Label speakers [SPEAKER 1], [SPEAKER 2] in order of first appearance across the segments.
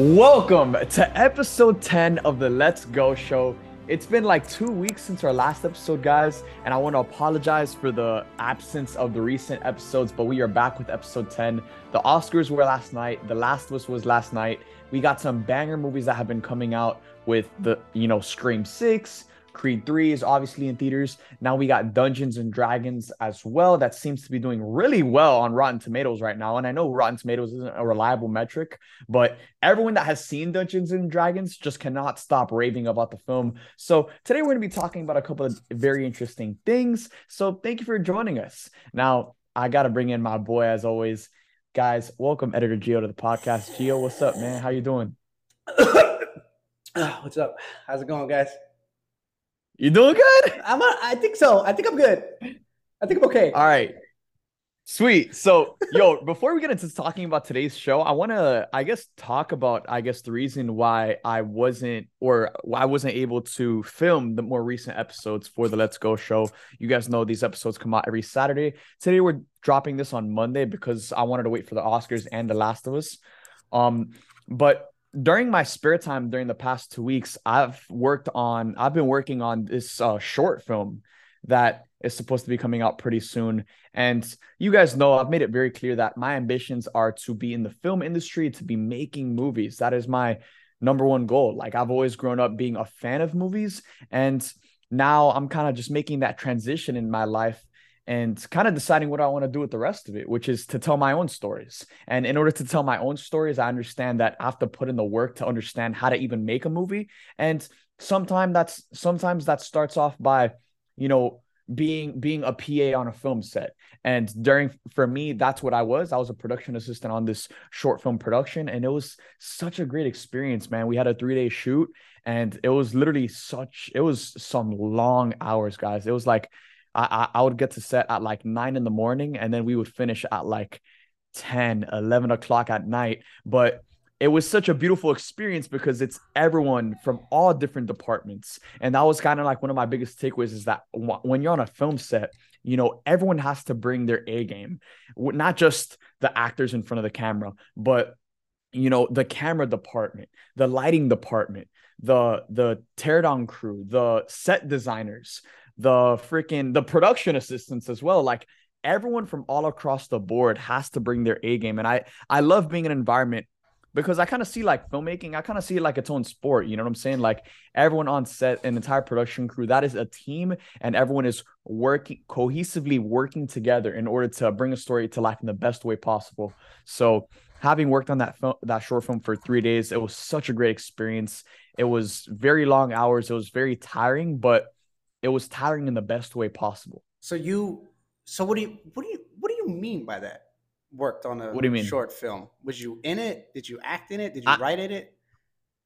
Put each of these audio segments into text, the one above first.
[SPEAKER 1] Welcome to episode 10 of the Let's Go show. It's been like two weeks since our last episode, guys, and I want to apologize for the absence of the recent episodes, but we are back with episode 10. The Oscars were last night, The Last of Us was last night. We got some banger movies that have been coming out with the, you know, Scream 6, Creed 3 is obviously in theaters. Now we got Dungeons and Dragons as well. That seems to be doing really well on Rotten Tomatoes right now. And I know Rotten Tomatoes isn't a reliable metric, but everyone that has seen Dungeons and Dragons just cannot stop raving about the film. So today we're going to be talking about a couple of very interesting things. So thank you for joining us. Now, I got to bring in my boy as always. Guys, welcome Editor Geo to the podcast. Geo, what's up, man? How you doing?
[SPEAKER 2] what's up? How's it going, guys?
[SPEAKER 1] You doing good?
[SPEAKER 2] I'm. A, I think so. I think I'm good. I think I'm okay.
[SPEAKER 1] All right. Sweet. So, yo, before we get into talking about today's show, I want to, I guess, talk about, I guess, the reason why I wasn't, or why I wasn't able to film the more recent episodes for the Let's Go show. You guys know these episodes come out every Saturday. Today we're dropping this on Monday because I wanted to wait for the Oscars and The Last of Us. Um, but during my spare time during the past two weeks, I've worked on, I've been working on this uh, short film that is supposed to be coming out pretty soon. And you guys know, I've made it very clear that my ambitions are to be in the film industry, to be making movies. That is my number one goal. Like I've always grown up being a fan of movies. And now I'm kind of just making that transition in my life and kind of deciding what I want to do with the rest of it, which is to tell my own stories. And in order to tell my own stories, I understand that I have to put in the work to understand how to even make a movie. And sometimes that's sometimes that starts off by, you know, being being a PA on a film set. And during for me, that's what I was. I was a production assistant on this short film production, and it was such a great experience, man. We had a three day shoot, and it was literally such. It was some long hours, guys. It was like I, I would get to set at like nine in the morning and then we would finish at like 10 11 o'clock at night. But it was such a beautiful experience because it's everyone from all different departments. And that was kind of like one of my biggest takeaways is that when you're on a film set you know everyone has to bring their a game. Not just the actors in front of the camera but you know the camera department the lighting department the the teardown crew the set designers the freaking the production assistants as well. Like everyone from all across the board has to bring their A game. And I I love being in an environment because I kind of see like filmmaking, I kind of see it like its own sport. You know what I'm saying? Like everyone on set, an entire production crew, that is a team, and everyone is working cohesively working together in order to bring a story to life in the best way possible. So having worked on that film, that short film for three days, it was such a great experience. It was very long hours. It was very tiring, but it was tiring in the best way possible.
[SPEAKER 2] So you, so what do you, what do you, what do you mean by that? Worked on a
[SPEAKER 1] what do you mean?
[SPEAKER 2] short film? Was you in it? Did you act in it? Did you I, write in it?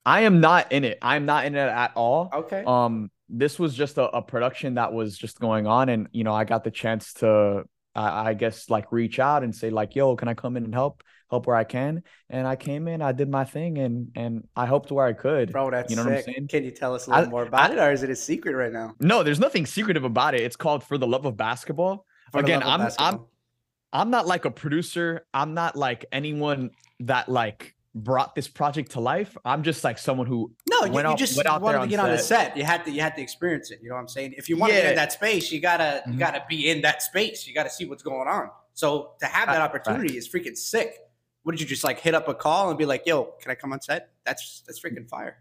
[SPEAKER 1] I am not in it. I'm not in it at all.
[SPEAKER 2] Okay.
[SPEAKER 1] Um, this was just a, a production that was just going on, and you know, I got the chance to, I guess, like reach out and say, like, "Yo, can I come in and help?" Help where I can. And I came in, I did my thing, and and I helped where I could.
[SPEAKER 2] Bro, that's you know sick. what I'm saying. Can you tell us a little I, more about I, it, or is it a secret right now?
[SPEAKER 1] No, there's nothing secretive about it. It's called For the Love of Basketball. For Again, I'm basketball. I'm I'm not like a producer. I'm not like anyone that like brought this project to life. I'm just like someone who
[SPEAKER 2] no, you, you just wanted to get on, on the set. You had to you had to experience it. You know what I'm saying? If you want yeah. to get in that space, you gotta mm-hmm. you gotta be in that space. You gotta see what's going on. So to have that opportunity right. is freaking sick what did you just like hit up a call and be like, "Yo, can I come on set?" That's that's freaking fire.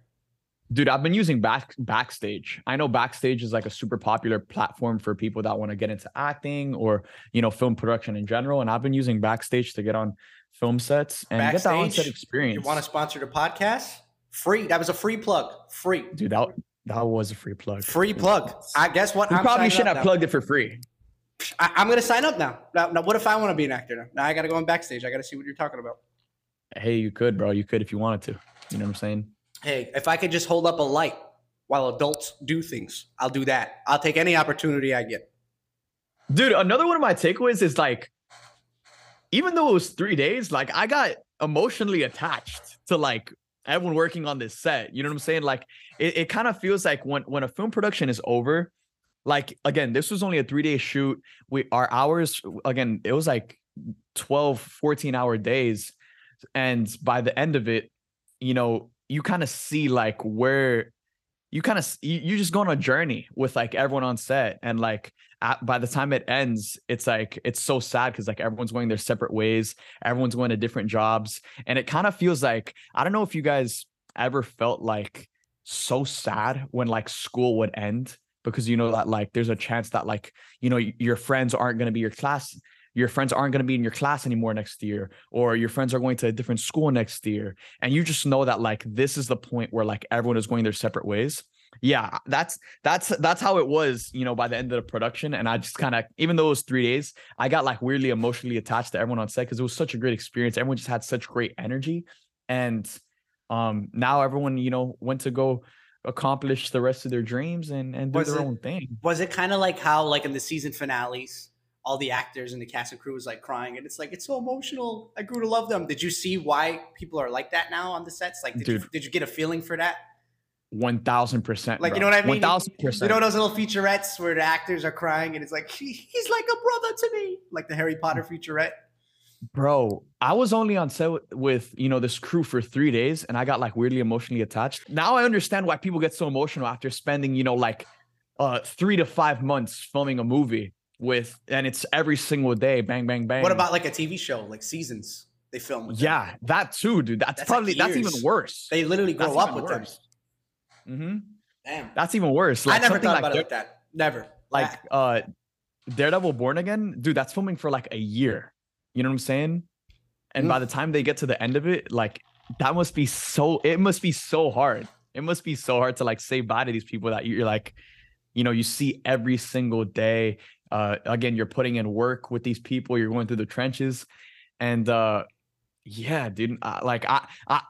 [SPEAKER 1] Dude, I've been using back backstage. I know backstage is like a super popular platform for people that want to get into acting or you know film production in general. And I've been using backstage to get on film sets and backstage, get that on-set experience.
[SPEAKER 2] You want to sponsor the podcast? Free. That was a free plug. Free.
[SPEAKER 1] Dude, that that was a free plug.
[SPEAKER 2] Free plug. I guess what?
[SPEAKER 1] You I'm probably shouldn't have now. plugged it for free.
[SPEAKER 2] I, am going to sign up now. now. Now, what if I want to be an actor now? Now I got to go on backstage. I got to see what you're talking about.
[SPEAKER 1] Hey, you could, bro. You could if you wanted to. You know what I'm saying?
[SPEAKER 2] Hey, if I could just hold up a light while adults do things, I'll do that. I'll take any opportunity I get.
[SPEAKER 1] Dude, another one of my takeaways is like, even though it was three days, like I got emotionally attached to like everyone working on this set. You know what I'm saying? Like it, it kind of feels like when when a film production is over, like again this was only a three day shoot. We our hours again it was like 12 14 hour days. And by the end of it you know, you kind of see like where you kind of you, just go on a journey with like everyone on set. And like at, by the time it ends it's like it's so sad because like everyone's going their separate ways. Everyone's going to different jobs. And it kind of feels like i don't know if you guys ever felt like so sad when like school would end because you know that like there's a chance that like you know your friends aren't going to be your class your friends aren't going to be in your class anymore next year or your friends are going to a different school next year and you just know that like this is the point where like everyone is going their separate ways. Yeah that's that's that's how it was you know by the end of the production and i just kind of even though it was three days i got like weirdly emotionally attached to everyone on set because it was such a great experience everyone just had such great energy and um now everyone you know went to go accomplish the rest of their dreams and and do was their
[SPEAKER 2] it,
[SPEAKER 1] own thing
[SPEAKER 2] was it kind of like how like in the season finales all the actors and the cast and crew was like crying and it's like it's so emotional i grew to love them did you see why people are like that now on the sets like did, Dude. you, did you get a feeling for that
[SPEAKER 1] one thousand percent.
[SPEAKER 2] Like bro. you know what I mean? One thousand percent. You know those little featurettes where the actors are crying and it's like he, he's like a brother to me, like the Harry Potter mm. featurette.
[SPEAKER 1] Bro, I was only on set with you know this crew for three days, and I got like weirdly emotionally attached. Now I understand why people get so emotional after spending you know like uh three to five months filming a movie with, and it's every single day, bang, bang, bang.
[SPEAKER 2] What about like a TV show, like seasons? They film.
[SPEAKER 1] yeah, them. that too, dude. That's, that's probably like that's even worse.
[SPEAKER 2] They literally grow that's up with worse.
[SPEAKER 1] them. Mm-hmm. Damn, that's even worse.
[SPEAKER 2] Like, I never thought like about it like that. Never.
[SPEAKER 1] Like uh, Daredevil Born Again, dude. That's filming for like a year. You know what I'm saying? And mm. by the time they get to the end of it, like that must be so it must be so hard. It must be so hard to like say bye to these people that you're like, you know, you see every single day. Uh again, you're putting in work with these people, you're going through the trenches. And uh yeah, dude, uh, like I I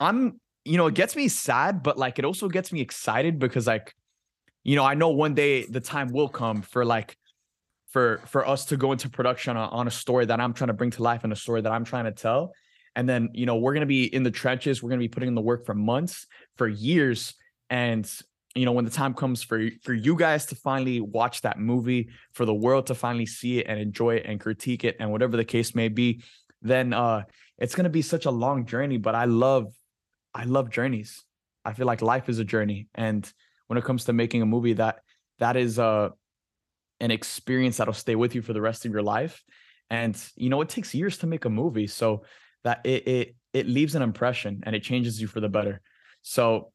[SPEAKER 1] I'm you know, it gets me sad, but like it also gets me excited because like you know, I know one day the time will come for like for for us to go into production on, on a story that I'm trying to bring to life and a story that I'm trying to tell. And then, you know, we're going to be in the trenches. We're going to be putting in the work for months, for years. And, you know, when the time comes for, for you guys to finally watch that movie, for the world to finally see it and enjoy it and critique it and whatever the case may be, then uh it's going to be such a long journey. But I love, I love journeys. I feel like life is a journey. And when it comes to making a movie that, that is, uh, an experience that'll stay with you for the rest of your life. And you know, it takes years to make a movie, so that it it it leaves an impression and it changes you for the better. So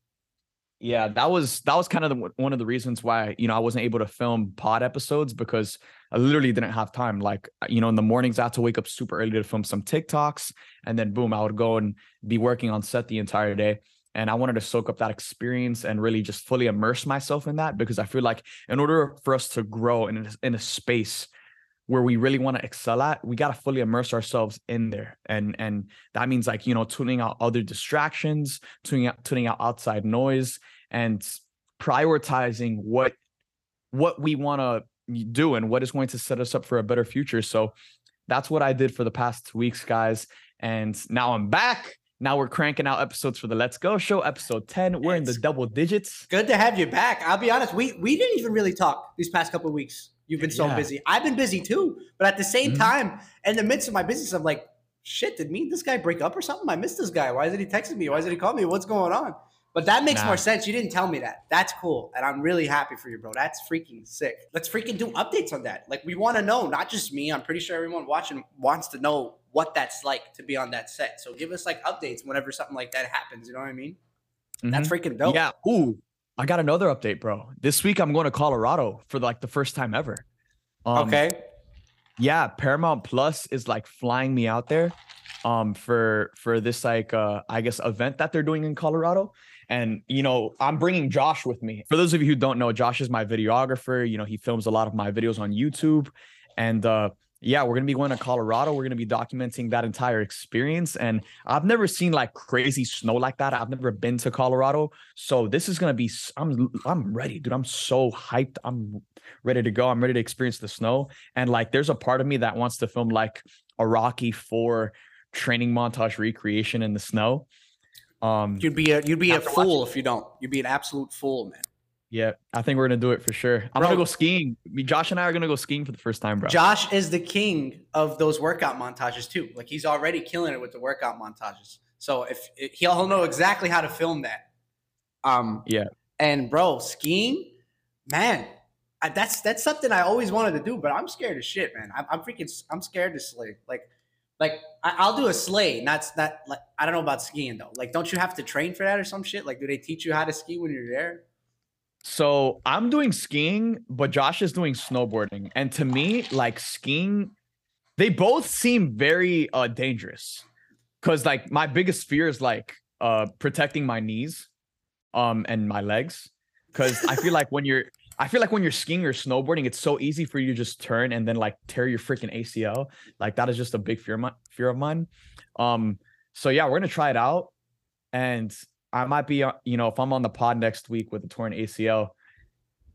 [SPEAKER 1] yeah, that was that was kind of the, one of the reasons why you know I wasn't able to film pod episodes because I literally didn't have time. Like uh, you know, in the mornings I had to wake up super early to film some TikToks, and then boom, I would go and be working on set the entire day and I wanted to soak up that experience and really just fully immerse myself in that because I feel like in order for us to grow in a, in a space where we really want to excel at, we got to fully immerse ourselves in there, and and that means like you know tuning out other distractions, tuning out tuning out outside noise, and prioritizing what what we want to do and what is going to set us up for a better future. So that's what I did for the past two weeks, guys, and now I'm back now we're cranking out episodes for the Let's Go show, episode 10. We're it's in the double digits.
[SPEAKER 2] Good to have you back. I'll be honest, we we didn't even really talk these past couple weeks. You've been so yeah. busy. I've been busy too. But at the same mm-hmm. time, in the midst of my business, I'm like, shit, did me and this guy break up or something? I missed this guy. Why isn't he texting me? Why isn't he calling me? What's going on? But that makes nah. more sense. You didn't tell me that. That's cool. And I'm really happy for you, bro. That's freaking sick. Let's freaking do updates on that. Like, we want to know, not just me. I'm pretty sure everyone watching wants to know what that's like to be on that set. So give us like updates whenever something like that happens. You know what I mean? Mm-hmm. That's freaking dope.
[SPEAKER 1] Yeah. Ooh, I got another update, bro. This week I'm going to Colorado for like the first time ever.
[SPEAKER 2] Um, okay.
[SPEAKER 1] Yeah, Paramount Plus is like flying me out there um for for this like uh I guess event that they're doing in Colorado. And you know, I'm bringing Josh with me. For those of you who don't know, Josh is my videographer. You know, he films a lot of my videos on YouTube and uh yeah, we're gonna be going to Colorado. We're gonna be documenting that entire experience. And I've never seen like crazy snow like that. I've never been to Colorado, so this is gonna be. I'm I'm ready, dude. I'm so hyped. I'm ready to go. I'm ready to experience the snow. And like, there's a part of me that wants to film like a Rocky Four training montage recreation in the snow.
[SPEAKER 2] Um, you'd be a you'd be a fool if you don't. You'd be an absolute fool, man.
[SPEAKER 1] Yeah, I think we're gonna do it for sure. I'm bro, gonna go skiing. Josh and I are gonna go skiing for the first time, bro.
[SPEAKER 2] Josh is the king of those workout montages too. Like he's already killing it with the workout montages. So if, if he'll know exactly how to film that. Um, yeah. And bro, skiing, man, I, that's that's something I always wanted to do, but I'm scared as shit, man. I'm, I'm freaking, I'm scared to slay. Like, like I, will do a sleigh. Not that. Like I don't know about skiing though. Like, don't you have to train for that or some shit? Like, do they teach you how to ski when you're there?
[SPEAKER 1] So I'm doing skiing, but Josh is doing snowboarding, and to me, like skiing, they both seem very uh dangerous. Cause like my biggest fear is like uh protecting my knees, um, and my legs. Cause I feel like when you're I feel like when you're skiing or snowboarding, it's so easy for you to just turn and then like tear your freaking ACL. Like that is just a big fear, my, fear of mine. Um, so yeah, we're gonna try it out, and I might be, uh, you know, if I'm on the pod next week with a torn ACL,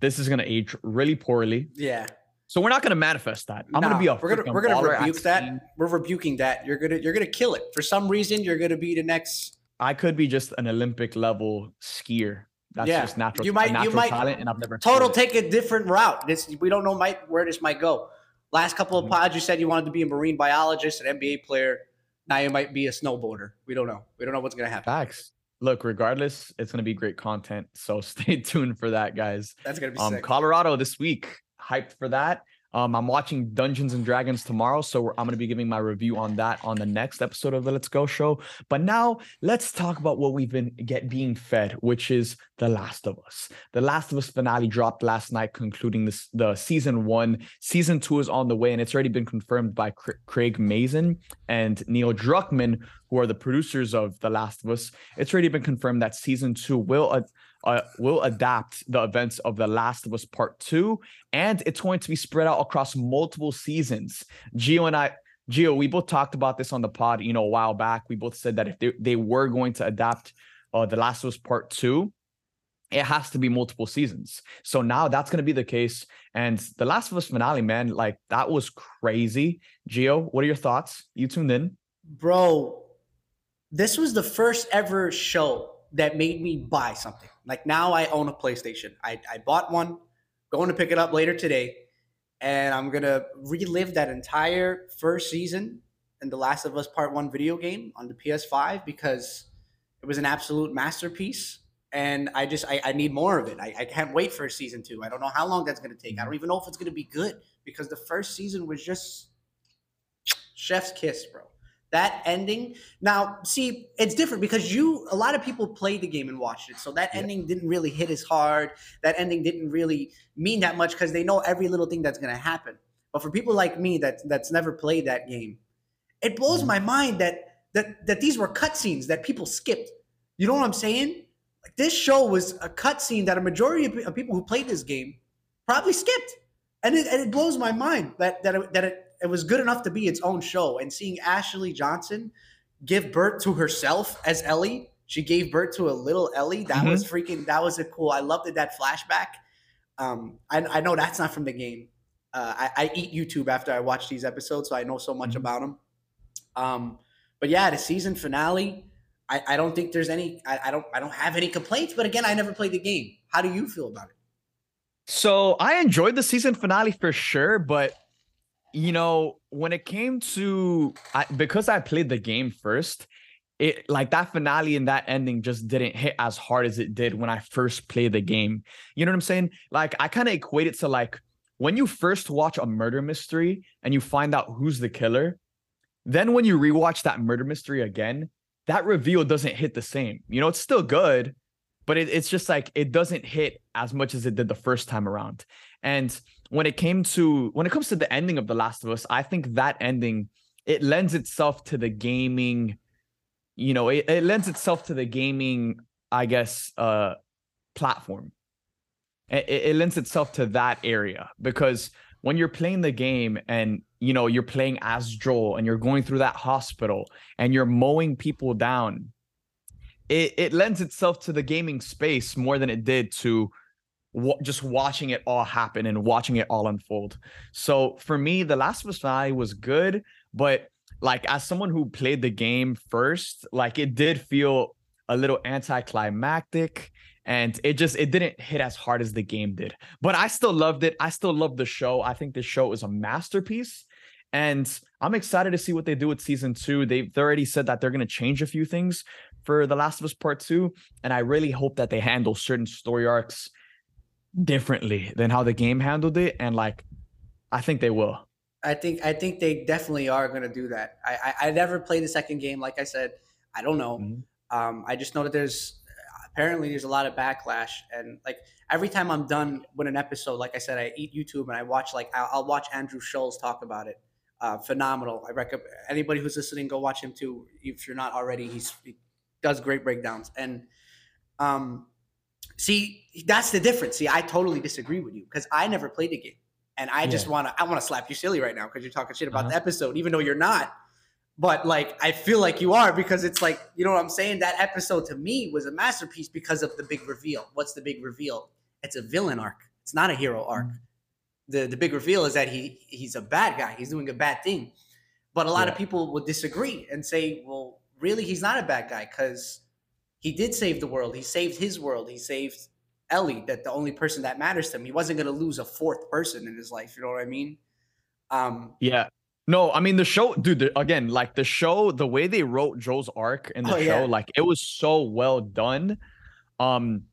[SPEAKER 1] this is gonna age really poorly.
[SPEAKER 2] Yeah.
[SPEAKER 1] So we're not gonna manifest that. I'm nah, gonna be a
[SPEAKER 2] we're we're gonna rebuke that. We're rebuking that. You're gonna you're gonna kill it for some reason. You're gonna be the next.
[SPEAKER 1] I could be just an Olympic level skier that's yeah. just natural.
[SPEAKER 2] You might,
[SPEAKER 1] natural
[SPEAKER 2] you might talent, and I've never total take a different route. This we don't know might where this might go. Last couple of mm-hmm. pods, you said you wanted to be a marine biologist, an NBA player. Now you might be a snowboarder. We don't know. We don't know what's gonna happen.
[SPEAKER 1] Facts. Look, regardless, it's gonna be great content. So stay tuned for that, guys.
[SPEAKER 2] That's gonna be
[SPEAKER 1] um,
[SPEAKER 2] sick.
[SPEAKER 1] Colorado this week. Hyped for that. Um, I'm watching Dungeons and Dragons tomorrow, so I'm going to be giving my review on that on the next episode of the Let's Go show. But now let's talk about what we've been get being fed, which is The Last of Us. The Last of Us finale dropped last night, concluding this the season one. Season two is on the way, and it's already been confirmed by Craig Mazin and Neil Druckmann, who are the producers of The Last of Us. It's already been confirmed that season two will. Uh, uh, will adapt the events of The Last of Us Part 2, and it's going to be spread out across multiple seasons. Geo and I, Geo, we both talked about this on the pod, you know, a while back. We both said that if they, they were going to adapt uh, The Last of Us Part 2, it has to be multiple seasons. So now that's going to be the case. And The Last of Us finale, man, like that was crazy. Geo, what are your thoughts? You tuned in?
[SPEAKER 2] Bro, this was the first ever show that made me buy something. Like now I own a PlayStation. I, I bought one, going to pick it up later today, and I'm gonna relive that entire first season in The Last of Us Part One video game on the PS5 because it was an absolute masterpiece. And I just I, I need more of it. I, I can't wait for season two. I don't know how long that's gonna take. I don't even know if it's gonna be good because the first season was just chef's kiss, bro that ending. Now see it's different because you a lot of people played the game and watched it. So that yeah. ending didn't really hit as hard. That ending didn't really mean that much because they know every little thing that's going to happen. But for people like me that that's never played that game it blows mm-hmm. my mind that that that these were cutscenes that people skipped. You know what i'm saying? Like this show was a cutscene that a majority of people who played this game probably skipped. And it, and it blows my mind that that it, that it it was good enough to be its own show. And seeing Ashley Johnson give birth to herself as Ellie, she gave birth to a little Ellie. That mm-hmm. was freaking. That was a cool. I loved it. That flashback. Um, I, I know that's not from the game. Uh, I, I, eat YouTube after I watch these episodes, so I know so much mm-hmm. about them. Um, but yeah, the season finale. I, I don't think there's any. I, I don't. I don't have any complaints. But again, I never played the game. How do you feel about it?
[SPEAKER 1] So I enjoyed the season finale for sure, but you know, when it came to I, because I played the game first, it like that finale and that ending just didn't hit as hard as it did when I first played the game. You know what I'm saying? Like I kind of equate it to like when you first watch a murder mystery and you find out who's the killer, then when you rewatch that murder mystery again, that reveal doesn't hit the same. You know, it's still good, but it, it's just like it doesn't hit as much as it did the first time around. And when it came to when it comes to the ending of The Last of Us, I think that ending it lends itself to the gaming, you know, it, it lends itself to the gaming, I guess, uh platform. It, it lends itself to that area because when you're playing the game and you know you're playing as Joel and you're going through that hospital and you're mowing people down, it, it lends itself to the gaming space more than it did to just watching it all happen and watching it all unfold. So for me, The Last of Us finale was good, but like as someone who played the game first, like it did feel a little anticlimactic and it just it didn't hit as hard as the game did. But I still loved it. I still love the show. I think the show is a masterpiece. And I'm excited to see what they do with season two. They've already said that they're going to change a few things for The Last of Us Part Two. And I really hope that they handle certain story arcs differently than how the game handled it. And like, I think they will.
[SPEAKER 2] I think I think they definitely are going to do that. I, I, I never played the second game. Like I said, I don't know. Mm-hmm. Um, I just know that there's apparently there's a lot of backlash and like every time I'm done with an episode, like I said, I eat YouTube and I watch like I'll, I'll watch Andrew Schulz talk about it. Uh, phenomenal. I recommend anybody who's listening go watch him too. If you're not already, he's he does great breakdowns and um see that's the difference. See, I totally disagree with you because I never played the game. And I just want to, I want to slap you silly right now because you're talking shit about uh-huh. the episode, even though you're not. But like, I feel like you are because it's like, you know what I'm saying? That episode to me was a masterpiece because of the big reveal. What's the big reveal? It's a villain arc. It's not a hero arc. Mm-hmm. The the big reveal is that he he's a bad guy. He's doing a bad thing. But a lot yeah. of people would disagree and say, well, really, he's not a bad guy because he did save the world. He saved his world. He saved Ellie that the only person that matters to him. He wasn't going to lose a fourth person in his life. You know what I mean?
[SPEAKER 1] Um, yeah. No, I mean the show, dude. The, again, like the show, the way they wrote Joel's arc in the oh, show, yeah. like it was so well done. Um,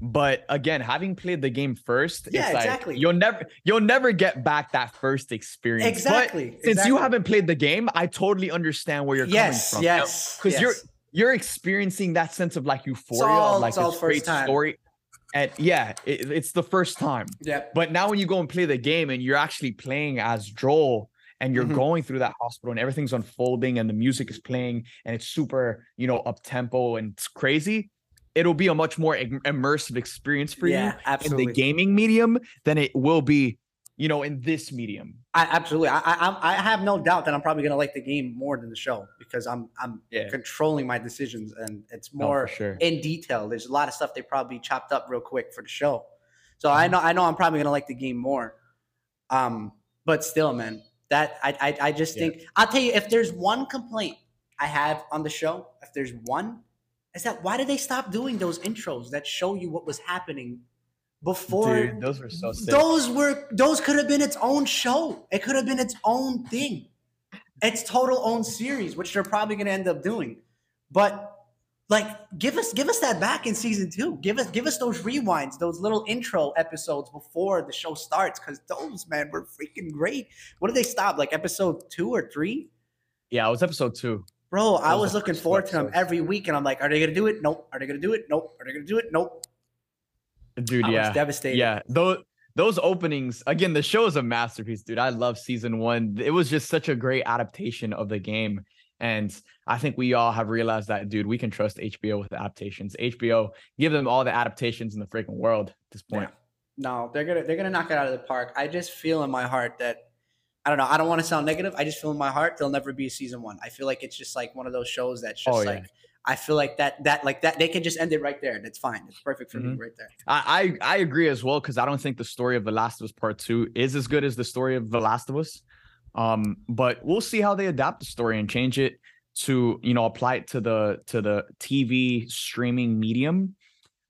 [SPEAKER 1] but again, having played the game first, yeah, it's exactly. Like you'll never you'll never get back that first experience.
[SPEAKER 2] Exactly.
[SPEAKER 1] But since
[SPEAKER 2] exactly.
[SPEAKER 1] you haven't played the game, I totally understand where you're
[SPEAKER 2] yes,
[SPEAKER 1] coming from.
[SPEAKER 2] Yes.
[SPEAKER 1] Because
[SPEAKER 2] yes.
[SPEAKER 1] you're you're experiencing that sense of like euphoria, all, like this great time. story. And yeah, it, it's the first time.
[SPEAKER 2] Yeah.
[SPEAKER 1] But now when you go and play the game and you're actually playing as Joel and you're mm-hmm. going through that hospital and everything's unfolding and the music is playing and it's super, you know, up tempo and it's crazy, it'll be a much more immersive experience for
[SPEAKER 2] yeah,
[SPEAKER 1] you
[SPEAKER 2] absolutely.
[SPEAKER 1] in the gaming medium than it will be you know, in this medium.
[SPEAKER 2] I absolutely. I, I I have no doubt that I'm probably gonna like the game more than the show because I'm I'm yeah. controlling my decisions and it's more oh, sure. in detail. There's a lot of stuff they probably chopped up real quick for the show, so mm-hmm. I know I know I'm probably gonna like the game more. Um, but still, man, that I I, I just yeah. think I'll tell you if there's one complaint I have on the show, if there's one, is that why did they stop doing those intros that show you what was happening before
[SPEAKER 1] Dude, those were so sick.
[SPEAKER 2] those were those could have been its own show. It could have been its own thing. Its total own series which they're probably going to end up doing. But like give us give us that back in season two. Give us give us those rewinds those little intro episodes before the show starts because those man were freaking great. What did they stop like episode two or three?
[SPEAKER 1] Yeah it was episode two.
[SPEAKER 2] Bro i was looking forward to them every week and i'm like are they gonna do it? Nope. Are they gonna do it? Nope. Are they gonna do it? Nope
[SPEAKER 1] dude. I yeah,
[SPEAKER 2] devastated.
[SPEAKER 1] Yeah, those those openings again. The show is a masterpiece, dude. I love season one. It was just such a great adaptation of the game. And I think we all have realized that, dude, we can trust HBO with the adaptations. HBO, give them all the adaptations in the freaking world at this point. Yeah.
[SPEAKER 2] No, they're gonna they're gonna knock it out of the park. I just feel in my heart that I don't know. I don't want to sound negative. I just feel in my heart there'll never be a season one. I feel like it's just like one of those shows that's oh, just oh, yeah. like I feel like that that like that they can just end it right there. That's fine. It's perfect for mm-hmm. me right there.
[SPEAKER 1] I I, I agree as well because I don't think the story of The Last of Us Part Two is as good as the story of The Last of Us. Um, but we'll see how they adapt the story and change it to you know apply it to the to the TV streaming medium.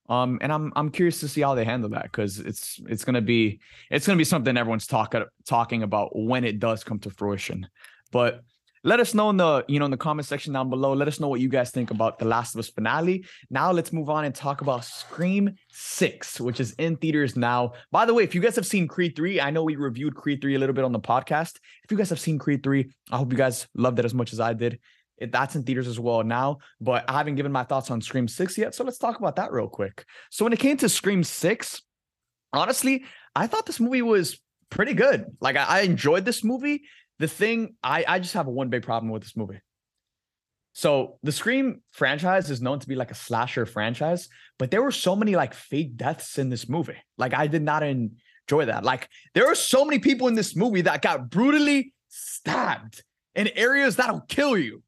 [SPEAKER 1] Um, and I'm I'm curious to see how they handle that because it's it's gonna be it's gonna be something everyone's talking talking about when it does come to fruition. But let us know in the you know in the comment section down below. Let us know what you guys think about the last of us finale. Now let's move on and talk about scream 6 which is in theaters now. By the way if you guys have seen creed 3 i know we reviewed creed 3 a little bit on the podcast. If you guys have seen creed 3 i hope you guys loved it as much as i did. It, that's in theaters as well now but i haven't given my thoughts on scream 6 yet so let's talk about that real quick. So when it came to scream 6 honestly i thought this movie was pretty good. Like I, I enjoyed this movie the thing I I just have one big problem with this movie. So the Scream franchise is known to be like a slasher franchise, but there were so many like fake deaths in this movie. Like I did not enjoy that. Like there are so many people in this movie that got brutally stabbed in areas that'll kill you.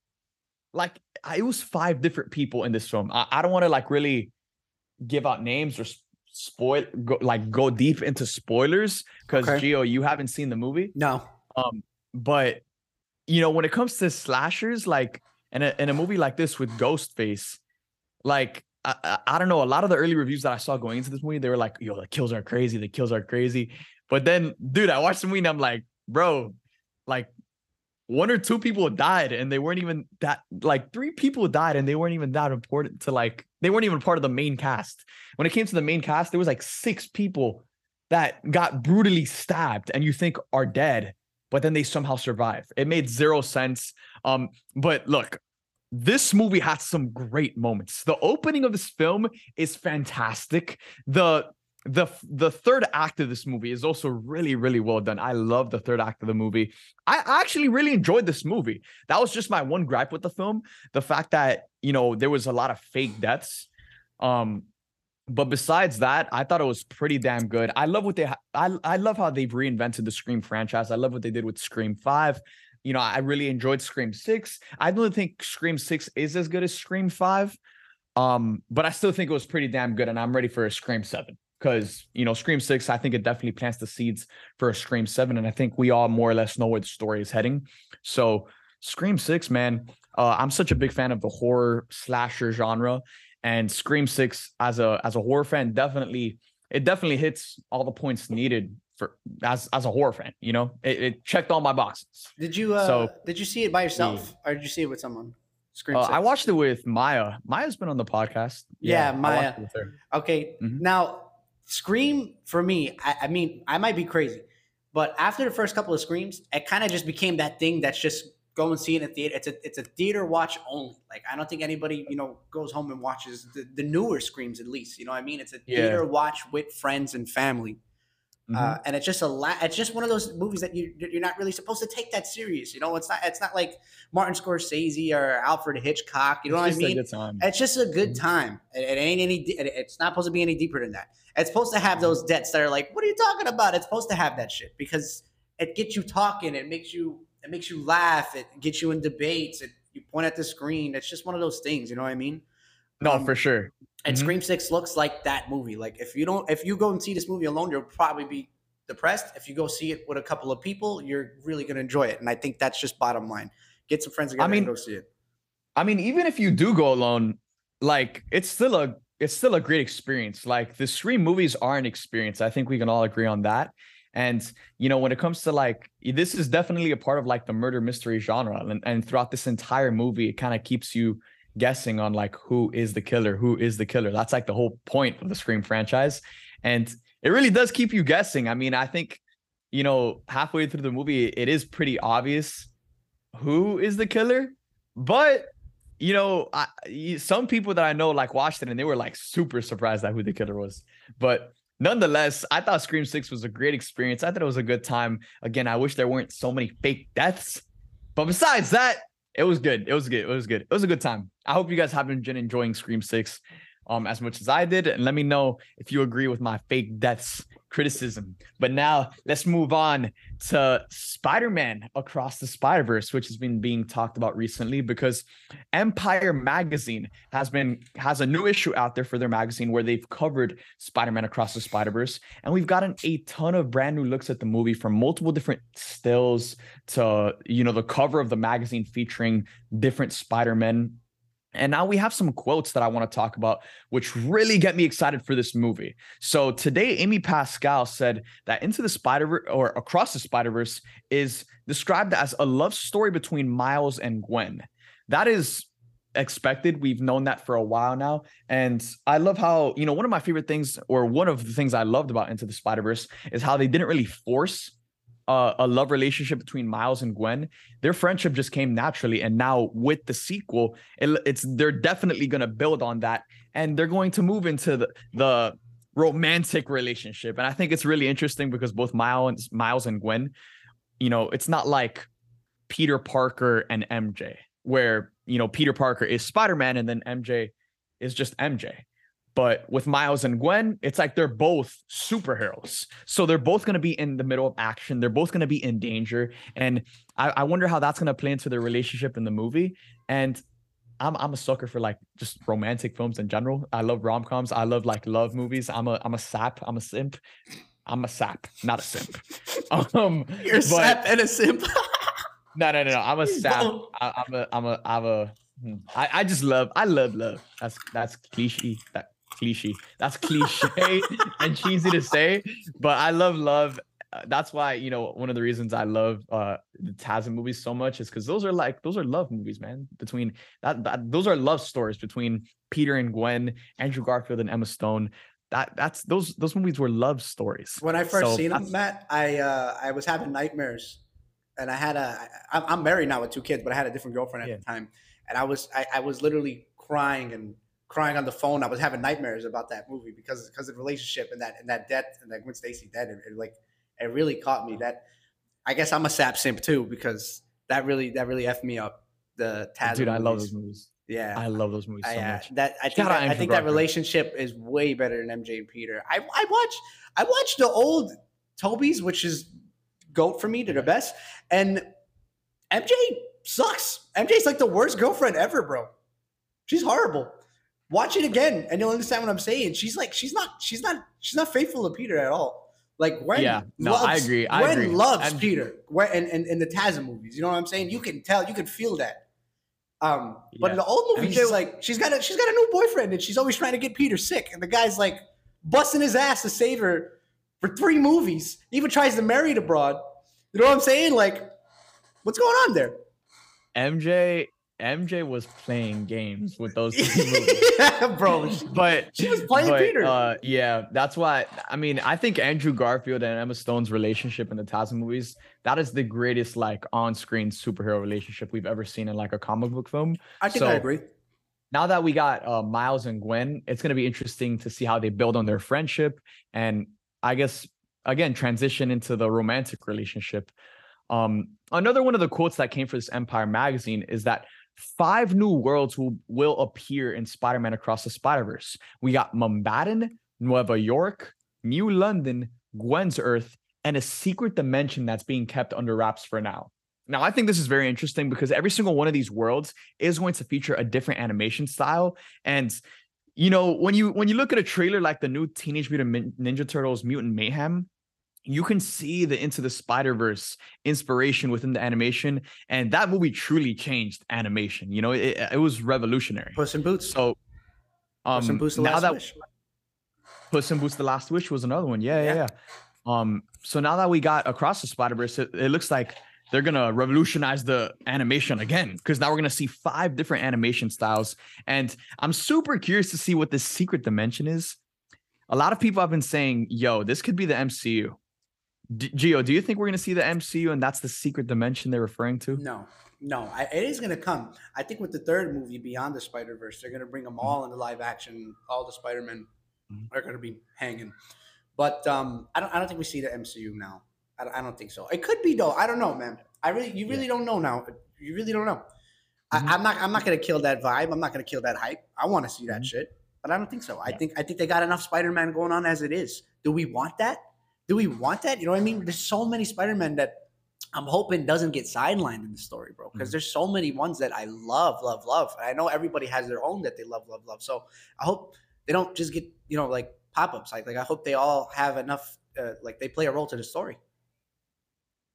[SPEAKER 1] Like it was five different people in this film. I, I don't want to like really give out names or spoil go, like go deep into spoilers because okay. Geo, you haven't seen the movie.
[SPEAKER 2] No.
[SPEAKER 1] Um, but you know, when it comes to slashers, like in a in a movie like this with Ghostface, like I, I, I don't know, a lot of the early reviews that I saw going into this movie, they were like, "Yo, the kills are crazy. The kills are crazy." But then, dude, I watched the movie and I'm like, bro, like one or two people died and they weren't even that like three people died and they weren't even that important to like they weren't even part of the main cast. When it came to the main cast, there was like six people that got brutally stabbed and you think are dead, but then they somehow survive. It made zero sense. Um, but look, this movie has some great moments. The opening of this film is fantastic. The the the third act of this movie is also really really well done i love the third act of the movie i actually really enjoyed this movie that was just my one gripe with the film the fact that you know there was a lot of fake deaths um but besides that i thought it was pretty damn good. I love what they I, I love how they've reinvented the scream franchise. I love what they did with scream 5 you know i really enjoyed scream 6 i don't think scream 6 is as good as scream 5 um but i still think it was pretty damn good and i'm ready for a scream 7 because you know Scream Six, I think it definitely plants the seeds for a Scream Seven, and I think we all more or less know where the story is heading. So Scream Six, man, uh, I'm such a big fan of the horror slasher genre, and Scream Six as a as a horror fan definitely it definitely hits all the points needed for as as a horror fan. You know, it, it checked all my boxes.
[SPEAKER 2] Did you uh, so did you see it by yourself yeah. or did you see it with someone?
[SPEAKER 1] Scream uh, I watched it with Maya. Maya's been on the podcast.
[SPEAKER 2] Yeah, yeah Maya. Okay, mm-hmm. now Scream for me, I, I mean, I might be crazy, but after the first couple of screams, it kind of just became that thing that's just go and see it in a theater. It's a it's a theater watch only. Like I don't think anybody you know goes home and watches the, the newer screams at least. You know what I mean? It's a theater yeah. watch with friends and family. Mm-hmm. Uh, and it's just a la- it's just one of those movies that you you're not really supposed to take that serious. You know, it's not it's not like Martin Scorsese or Alfred Hitchcock. You know it's what I mean? It's just a good mm-hmm. time. It, it, ain't any. It's not supposed to be any deeper than that. It's supposed to have those debts that are like, what are you talking about? It's supposed to have that shit because it gets you talking. It makes you it makes you laugh. It gets you in debates. It, you point at the screen. It's just one of those things. You know what I mean?
[SPEAKER 1] No, um, for sure.
[SPEAKER 2] And mm-hmm. Scream Six looks like that movie. Like if you don't, if you go and see this movie alone, you'll probably be depressed. If you go see it with a couple of people, you're really gonna enjoy it. And I think that's just bottom line. Get some friends together I mean, and go see it.
[SPEAKER 1] I mean, even if you do go alone, like it's still a it's still a great experience. Like the Scream movies are an experience. I think we can all agree on that. And you know, when it comes to like this is definitely a part of like the murder mystery genre. And, and throughout this entire movie, it kind of keeps you guessing on like who is the killer, who is the killer. That's like the whole point of the Scream franchise. And it really does keep you guessing. I mean, I think, you know, halfway through the movie, it is pretty obvious who is the killer, but you know, I, some people that I know like watched it and they were like super surprised at who the killer was. But nonetheless, I thought Scream 6 was a great experience. I thought it was a good time. Again, I wish there weren't so many fake deaths. But besides that, it was good. It was good. It was good. It was a good time. I hope you guys have been enjoying Scream 6 um as much as I did. And let me know if you agree with my fake deaths criticism. But now let's move on to Spider-Man Across the Spider-Verse, which has been being talked about recently because Empire Magazine has been has a new issue out there for their magazine where they've covered Spider-Man Across the Spider-Verse. And we've gotten a ton of brand new looks at the movie from multiple different stills to you know the cover of the magazine featuring different Spider-Men and now we have some quotes that I want to talk about, which really get me excited for this movie. So today, Amy Pascal said that Into the Spider or Across the Spider Verse is described as a love story between Miles and Gwen. That is expected. We've known that for a while now. And I love how, you know, one of my favorite things, or one of the things I loved about Into the Spider Verse is how they didn't really force uh, a love relationship between Miles and Gwen, their friendship just came naturally. And now with the sequel, it, it's they're definitely going to build on that, and they're going to move into the the romantic relationship. And I think it's really interesting because both Miles Miles and Gwen, you know, it's not like Peter Parker and MJ, where you know Peter Parker is Spider Man and then MJ is just MJ. But with Miles and Gwen, it's like they're both superheroes. So they're both going to be in the middle of action. They're both going to be in danger. And I, I wonder how that's going to play into their relationship in the movie. And I'm I'm a sucker for like just romantic films in general. I love rom coms. I love like love movies. I'm a I'm a sap. I'm a simp. I'm a sap, not a simp.
[SPEAKER 2] Um, You're a sap and a simp.
[SPEAKER 1] no, no, no, no. I'm a sap. I, am a I'm a I'm a. Hmm, I, I just love I love love. That's that's cliche. That cliche. That's cliche and cheesy to say, but I love love. that's why you know one of the reasons I love uh the TASM movies so much is because those are like those are love movies, man. Between that, that those are love stories between Peter and Gwen, Andrew Garfield and Emma Stone. That that's those those movies were love stories.
[SPEAKER 2] When I first so seen them, Matt, I uh I was having nightmares, and I had a I, I'm married now with two kids, but I had a different girlfriend at yeah. the time, and I was I, I was literally crying and crying on the phone. I was having nightmares about that movie because because of the relationship and that and that death and that Gwen Stacy dead. It, it, like it really caught me. That I guess I'm a sap simp too because that really that really effed me up. The
[SPEAKER 1] Taz dude, movies. I love those movies.
[SPEAKER 2] Yeah,
[SPEAKER 1] I love those movies so I, uh, much.
[SPEAKER 2] That I think that, I think that relationship is way better than MJ and Peter. I I watch I watched the old Tobey's, which is goat for me. They're the best, and MJ sucks. MJ's like the worst girlfriend ever, bro. She's horrible. Watch it again, and you'll understand what I'm saying. She's like, she's not, she's not, she's not faithful to Peter at all. Like when
[SPEAKER 1] yeah, no, loves, I agree. I
[SPEAKER 2] Gwen
[SPEAKER 1] agree.
[SPEAKER 2] loves I'm, Peter. When and in, in, the TASM movies, you know what I'm saying? You can tell, you can feel that. Um, yeah. but in the old movies, she's like, she's got a she's got a new boyfriend, and she's always trying to get Peter sick, and the guy's like busting his ass to save her for three movies. He even tries to marry the broad. You know what I'm saying? Like, what's going on there?
[SPEAKER 1] MJ MJ was playing games with those movies.
[SPEAKER 2] yeah, bro.
[SPEAKER 1] But
[SPEAKER 2] she was playing but, Peter.
[SPEAKER 1] Uh, yeah, that's why. I mean, I think Andrew Garfield and Emma Stone's relationship in the TASM movies that is the greatest like on-screen superhero relationship we've ever seen in like a comic book film.
[SPEAKER 2] I think so, I agree.
[SPEAKER 1] Now that we got uh, Miles and Gwen, it's going to be interesting to see how they build on their friendship and I guess again transition into the romantic relationship. Um, another one of the quotes that came for this Empire magazine is that five new worlds will, will appear in Spider-Man Across the Spider-Verse. We got Mumbattan, Nueva York, New London, Gwen's Earth, and a secret dimension that's being kept under wraps for now. Now, I think this is very interesting because every single one of these worlds is going to feature a different animation style. And you know, when you when you look at a trailer like the new Teenage Mutant Ninja Turtles Mutant Mayhem, you can see the Into the Spider Verse inspiration within the animation, and that movie truly changed animation. You know, it, it was revolutionary.
[SPEAKER 2] Puss in Boots.
[SPEAKER 1] So, um,
[SPEAKER 2] Puss in Boots: The Last that, Wish.
[SPEAKER 1] Puss in Boots: The Last Wish was another one. Yeah, yeah, yeah. yeah. Um, so now that we got across the Spider Verse, it, it looks like they're gonna revolutionize the animation again because now we're gonna see five different animation styles, and I'm super curious to see what this secret dimension is. A lot of people have been saying, "Yo, this could be the MCU." D- Geo, do you think we're going to see the MCU and that's the secret dimension they're referring to?
[SPEAKER 2] No, no, I, it is going to come. I think with the third movie, Beyond the Spider Verse, they're going to bring them all mm-hmm. into live action. All the Spider Men mm-hmm. are going to be hanging. But um, I don't. I don't think we see the MCU now. I don't, I don't think so. It could be though. I don't know, man. I really, you really yeah. don't know now. You really don't know. Mm-hmm. I, am not. I'm not going to kill that vibe. I'm not going to kill that hype. I want to see that mm-hmm. shit, but I don't think so. Yeah. I think. I think they got enough Spider Man going on as it is. Do we want that? Do we want that? You know what I mean? There's so many Spider-Man that I'm hoping doesn't get sidelined in the story, bro. Because mm-hmm. there's so many ones that I love, love, love. I know everybody has their own that they love, love, love. So I hope they don't just get, you know, like pop-ups. Like, like I hope they all have enough, uh, like they play a role to the story.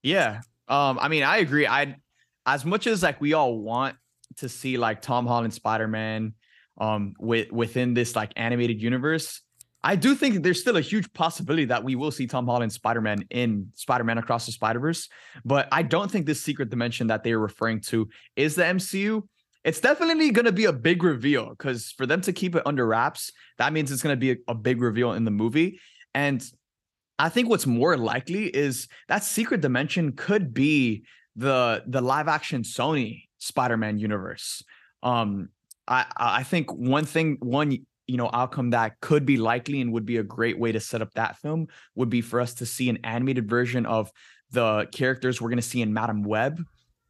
[SPEAKER 1] Yeah. Um, I mean, I agree. I as much as like we all want to see like Tom Holland Spider-Man um with within this like animated universe, I do think there's still a huge possibility that we will see Tom Holland Spider Man in Spider Man Across the Spider Verse, but I don't think this secret dimension that they're referring to is the MCU. It's definitely going to be a big reveal because for them to keep it under wraps, that means it's going to be a, a big reveal in the movie. And I think what's more likely is that secret dimension could be the the live action Sony Spider Man universe. Um, I I think one thing one you know outcome that could be likely and would be a great way to set up that film would be for us to see an animated version of the characters we're going to see in Madame Web.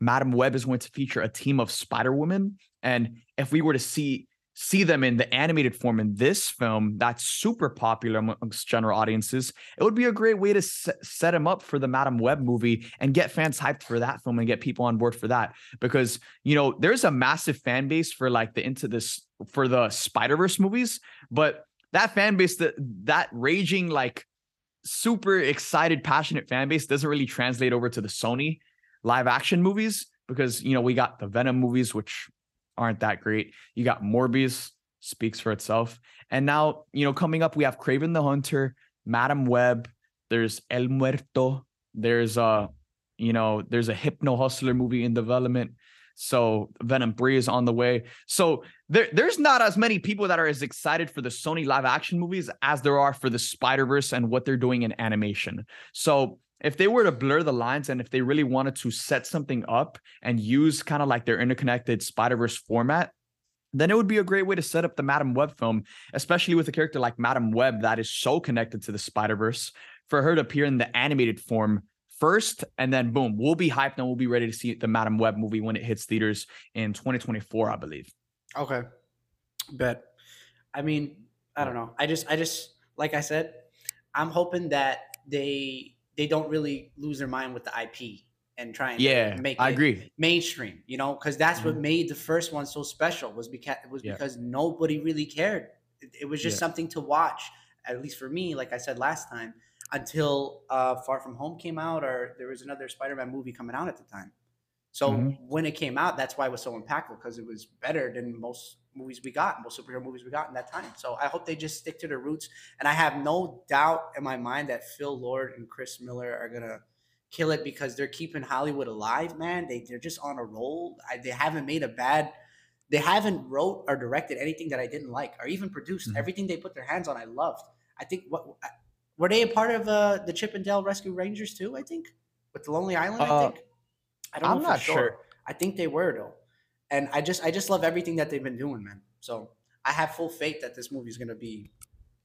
[SPEAKER 1] Madame Web is going to feature a team of Spider Women, and if we were to see see them in the animated form in this film that's super popular amongst general audiences, it would be a great way to set, him up for the Madame Web movie and get fans hyped for that film and get people on board for that. Because, you know, there's a massive fan base for like the into this for the Spider-Verse movies, but that fan base, that that raging, like super excited, passionate fan base doesn't really translate over to the Sony live action movies because you know we got the Venom movies, which aren't that great. You got Morbius, speaks for itself. And now, you know, coming up, we have Kraven the Hunter, Madame Web, There's El Muerto. There's a, you know, there's a Hypno Hustler movie in development. So Venom 3 is on the way. So there, there's not as many people that are as excited for the Sony live action movies as there are for the Spider-Verse and what they're doing in animation. So if they were to blur the lines and if they really wanted to set something up and use kind of like their interconnected Spider-Verse format, then it would be a great way to set up the Madame Web film, especially with a character like Madame Web that is so connected to the Spider-Verse, for her to appear in the animated form first, and then boom, we'll be hyped and we'll be ready to see the Madame Web movie when it hits theaters in 2024, I believe.
[SPEAKER 2] Okay. Bet. I mean, I don't know. I just I just like I said, I'm hoping that they they don't really lose their mind with the IP and try and
[SPEAKER 1] yeah, make I agree
[SPEAKER 2] mainstream. You know, because that's mm-hmm. what made the first one so special was because was yeah. because nobody really cared. It, it was just yeah. something to watch. At least for me, like I said last time, until uh, Far From Home came out, or there was another Spider-Man movie coming out at the time. So mm-hmm. when it came out, that's why it was so impactful because it was better than most movies we got, most superhero movies we got in that time. So I hope they just stick to their roots. And I have no doubt in my mind that Phil Lord and Chris Miller are gonna kill it because they're keeping Hollywood alive, man. They they're just on a roll. I, they haven't made a bad. They haven't wrote or directed anything that I didn't like, or even produced. Mm-hmm. Everything they put their hands on, I loved. I think what were they a part of uh, the Chip 'n Dale Rescue Rangers too? I think with the Lonely Island. Uh, I think.
[SPEAKER 1] I don't. I'm not sure. sure.
[SPEAKER 2] I think they were though, and I just I just love everything that they've been doing, man. So I have full faith that this movie is gonna be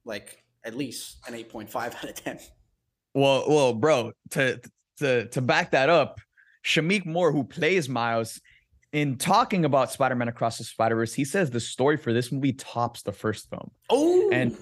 [SPEAKER 2] like at least an 8.5 out of 10.
[SPEAKER 1] Well, well, bro, to to to back that up, Shameik Moore, who plays Miles, in talking about Spider-Man Across the Spider-Verse, he says the story for this movie tops the first film.
[SPEAKER 2] Oh,
[SPEAKER 1] and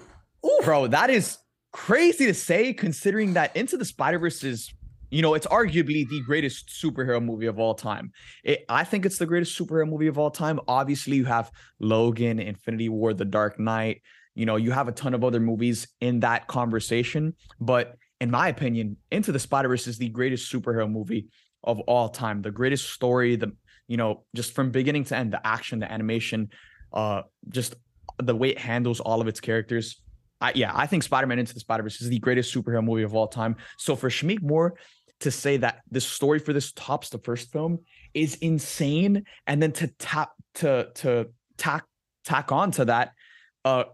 [SPEAKER 1] Ooh. bro, that is crazy to say considering that Into the Spider Verse is, you know, it's arguably the greatest superhero movie of all time. It, I think it's the greatest superhero movie of all time. Obviously, you have Logan, Infinity War, The Dark Knight. You know, you have a ton of other movies in that conversation. But in my opinion, Into the Spider Verse is the greatest superhero movie of all time. The greatest story, the, you know, just from beginning to end, the action, the animation, uh, just the way it handles all of its characters I, yeah, I think Spider-Man Into the Spider-Verse is the greatest superhero movie of all time. So for Shameik Moore to say that the story for this tops the first film is insane, and then to tap to to tack tack on to that, uh,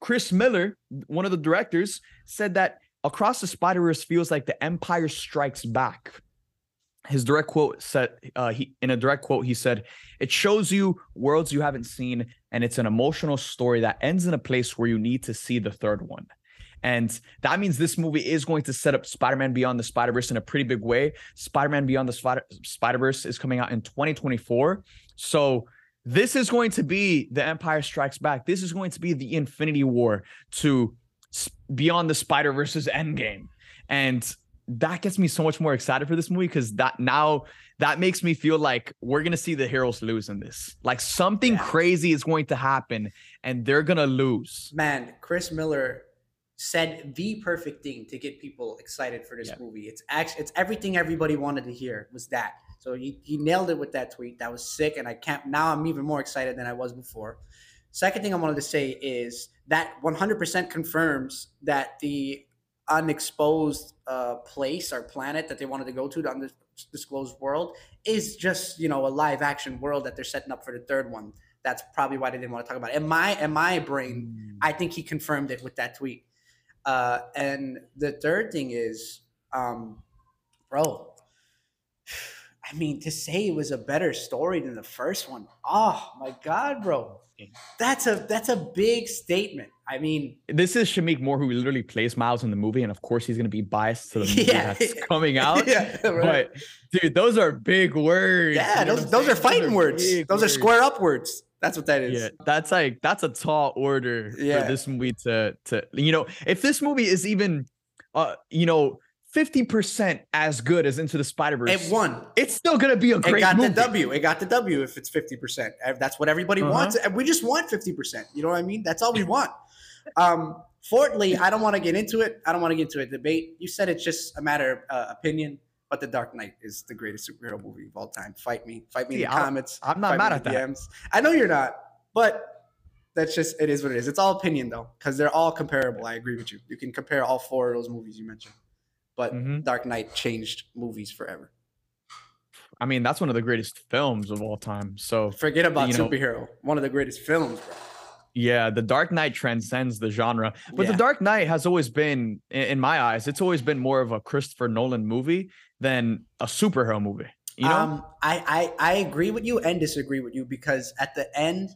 [SPEAKER 1] Chris Miller, one of the directors, said that Across the Spider-Verse feels like the Empire Strikes Back. His direct quote said uh, he in a direct quote he said it shows you worlds you haven't seen and it's an emotional story that ends in a place where you need to see the third one and that means this movie is going to set up Spider-Man Beyond the Spider-Verse in a pretty big way. Spider-Man Beyond the Spider- Spider-Verse is coming out in 2024. So this is going to be the Empire Strikes Back. This is going to be the Infinity War to Beyond the Spider-Verse's Endgame. And that gets me so much more excited for this movie because that now that makes me feel like we're gonna see the heroes lose in this. Like something yeah. crazy is going to happen and they're gonna lose.
[SPEAKER 2] Man, Chris Miller said the perfect thing to get people excited for this yeah. movie. It's actually it's everything everybody wanted to hear was that. So he, he nailed it with that tweet. That was sick, and I can't now I'm even more excited than I was before. Second thing I wanted to say is that 100% confirms that the unexposed uh, place or planet that they wanted to go to, the undisclosed world, is just you know a live action world that they're setting up for the third one. That's probably why they didn't want to talk about it. In my in my brain, mm. I think he confirmed it with that tweet. Uh, and the third thing is, um, bro, I mean, to say it was a better story than the first one. Oh my god, bro. That's a that's a big statement. I mean,
[SPEAKER 1] this is Shameik Moore who literally plays Miles in the movie, and of course he's going to be biased to the movie yeah. that's coming out. yeah, right. But dude, those are big words.
[SPEAKER 2] Yeah, those those are fighting words. Those words. are square up words. That's what that is. Yeah,
[SPEAKER 1] that's like that's a tall order yeah. for this movie to to you know if this movie is even uh you know 50% as good as Into the Spider Verse.
[SPEAKER 2] It won.
[SPEAKER 1] It's still going to be a great
[SPEAKER 2] It got
[SPEAKER 1] movie.
[SPEAKER 2] the W. It got the W if it's 50%. That's what everybody uh-huh. wants. And we just want 50%. You know what I mean? That's all we want. um, fourthly, I don't want to get into it. I don't want to get into a debate. You said it's just a matter of uh, opinion, but The Dark Knight is the greatest superhero movie of all time. Fight me. Fight me in the
[SPEAKER 1] i
[SPEAKER 2] comments.
[SPEAKER 1] I'm not mad at that. DMs.
[SPEAKER 2] I know you're not, but that's just, it is what it is. It's all opinion, though, because they're all comparable. I agree with you. You can compare all four of those movies you mentioned. but mm-hmm. Dark Knight changed movies forever.
[SPEAKER 1] I mean, that's one of the greatest films of all time. So
[SPEAKER 2] forget about superhero. Know, one of the greatest films, bro.
[SPEAKER 1] Yeah, The Dark Knight transcends the genre. But yeah. The Dark Knight has always been, in my eyes, it's always been more of a Christopher Nolan movie than a superhero movie. You know?
[SPEAKER 2] Um, I, I I agree with you and disagree with you because at the end,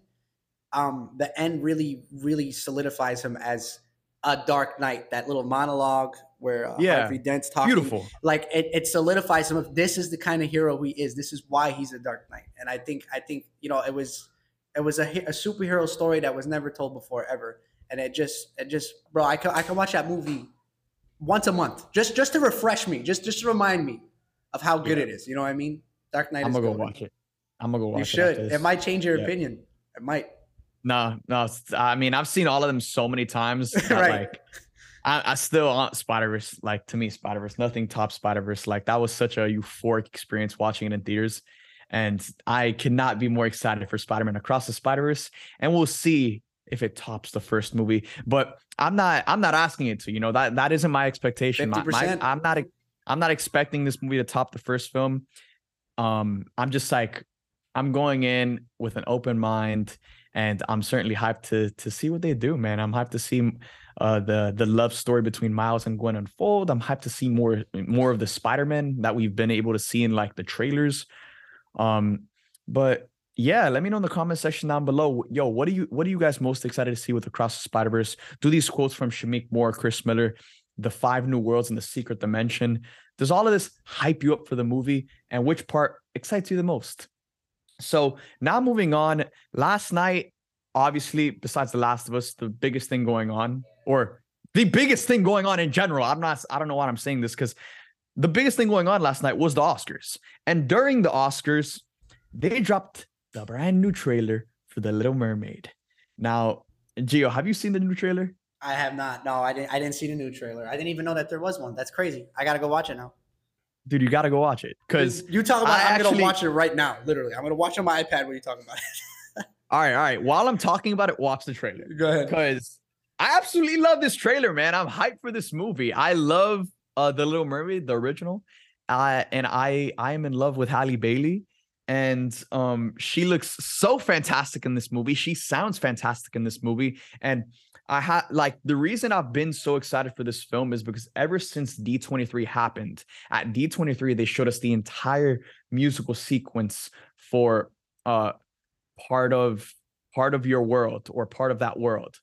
[SPEAKER 2] um, the end really really solidifies him as a Dark Knight. That little monologue where uh, yeah, Harvey Dent's talking,
[SPEAKER 1] beautiful.
[SPEAKER 2] Like it, it solidifies him. This is the kind of hero he is. This is why he's a Dark Knight. And I think I think you know it was it was a, a superhero story that was never told before ever, and it just it just bro, I can I can watch that movie once a month just just to refresh me, just just to remind me of how good yeah. it is. You know what I mean? Dark Knight.
[SPEAKER 1] I'm gonna go watch it. I'm gonna go watch
[SPEAKER 2] you
[SPEAKER 1] it.
[SPEAKER 2] You should. It might change your yeah. opinion. It might.
[SPEAKER 1] No, no. I mean, I've seen all of them so many times. right. Like, I, I still uh, Spider Verse. Like to me, Spider Verse. Nothing top Spider Verse. Like that was such a euphoric experience watching it in theaters. And I cannot be more excited for Spider Man Across the Spider Verse. And we'll see if it tops the first movie. But I'm not. I'm not asking it to. You know that that isn't my expectation. My, my, I'm not. I'm not expecting this movie to top the first film. Um, I'm just like, I'm going in with an open mind, and I'm certainly hyped to to see what they do, man. I'm hyped to see uh, the the love story between Miles and Gwen unfold. I'm hyped to see more more of the Spider-Man that we've been able to see in like the trailers. Um, but yeah, let me know in the comment section down below. Yo, what do you what are you guys most excited to see with Across the Spider Verse? Do these quotes from Shameik Moore, Chris Miller, the five new worlds and the secret dimension? Does all of this hype you up for the movie? And which part excites you the most? So now moving on. Last night, obviously, besides The Last of Us, the biggest thing going on, or the biggest thing going on in general. I'm not. I don't know why I'm saying this because the biggest thing going on last night was the Oscars. And during the Oscars, they dropped the brand new trailer for The Little Mermaid. Now, Geo, have you seen the new trailer?
[SPEAKER 2] I have not. No, I didn't. I didn't see the new trailer. I didn't even know that there was one. That's crazy. I gotta go watch it now.
[SPEAKER 1] Dude, you gotta go watch it because
[SPEAKER 2] you talk about. I am gonna watch it right now. Literally, I'm gonna watch on my iPad when you talking about it.
[SPEAKER 1] all right, all right. While I'm talking about it, watch the trailer.
[SPEAKER 2] Go ahead.
[SPEAKER 1] Because I absolutely love this trailer, man. I'm hyped for this movie. I love uh, the Little Mermaid, the original, uh, and I I am in love with Halle Bailey, and um, she looks so fantastic in this movie. She sounds fantastic in this movie, and I had like the reason I've been so excited for this film is because ever since D23 happened, at D23 they showed us the entire musical sequence for uh part of part of your world or part of that world.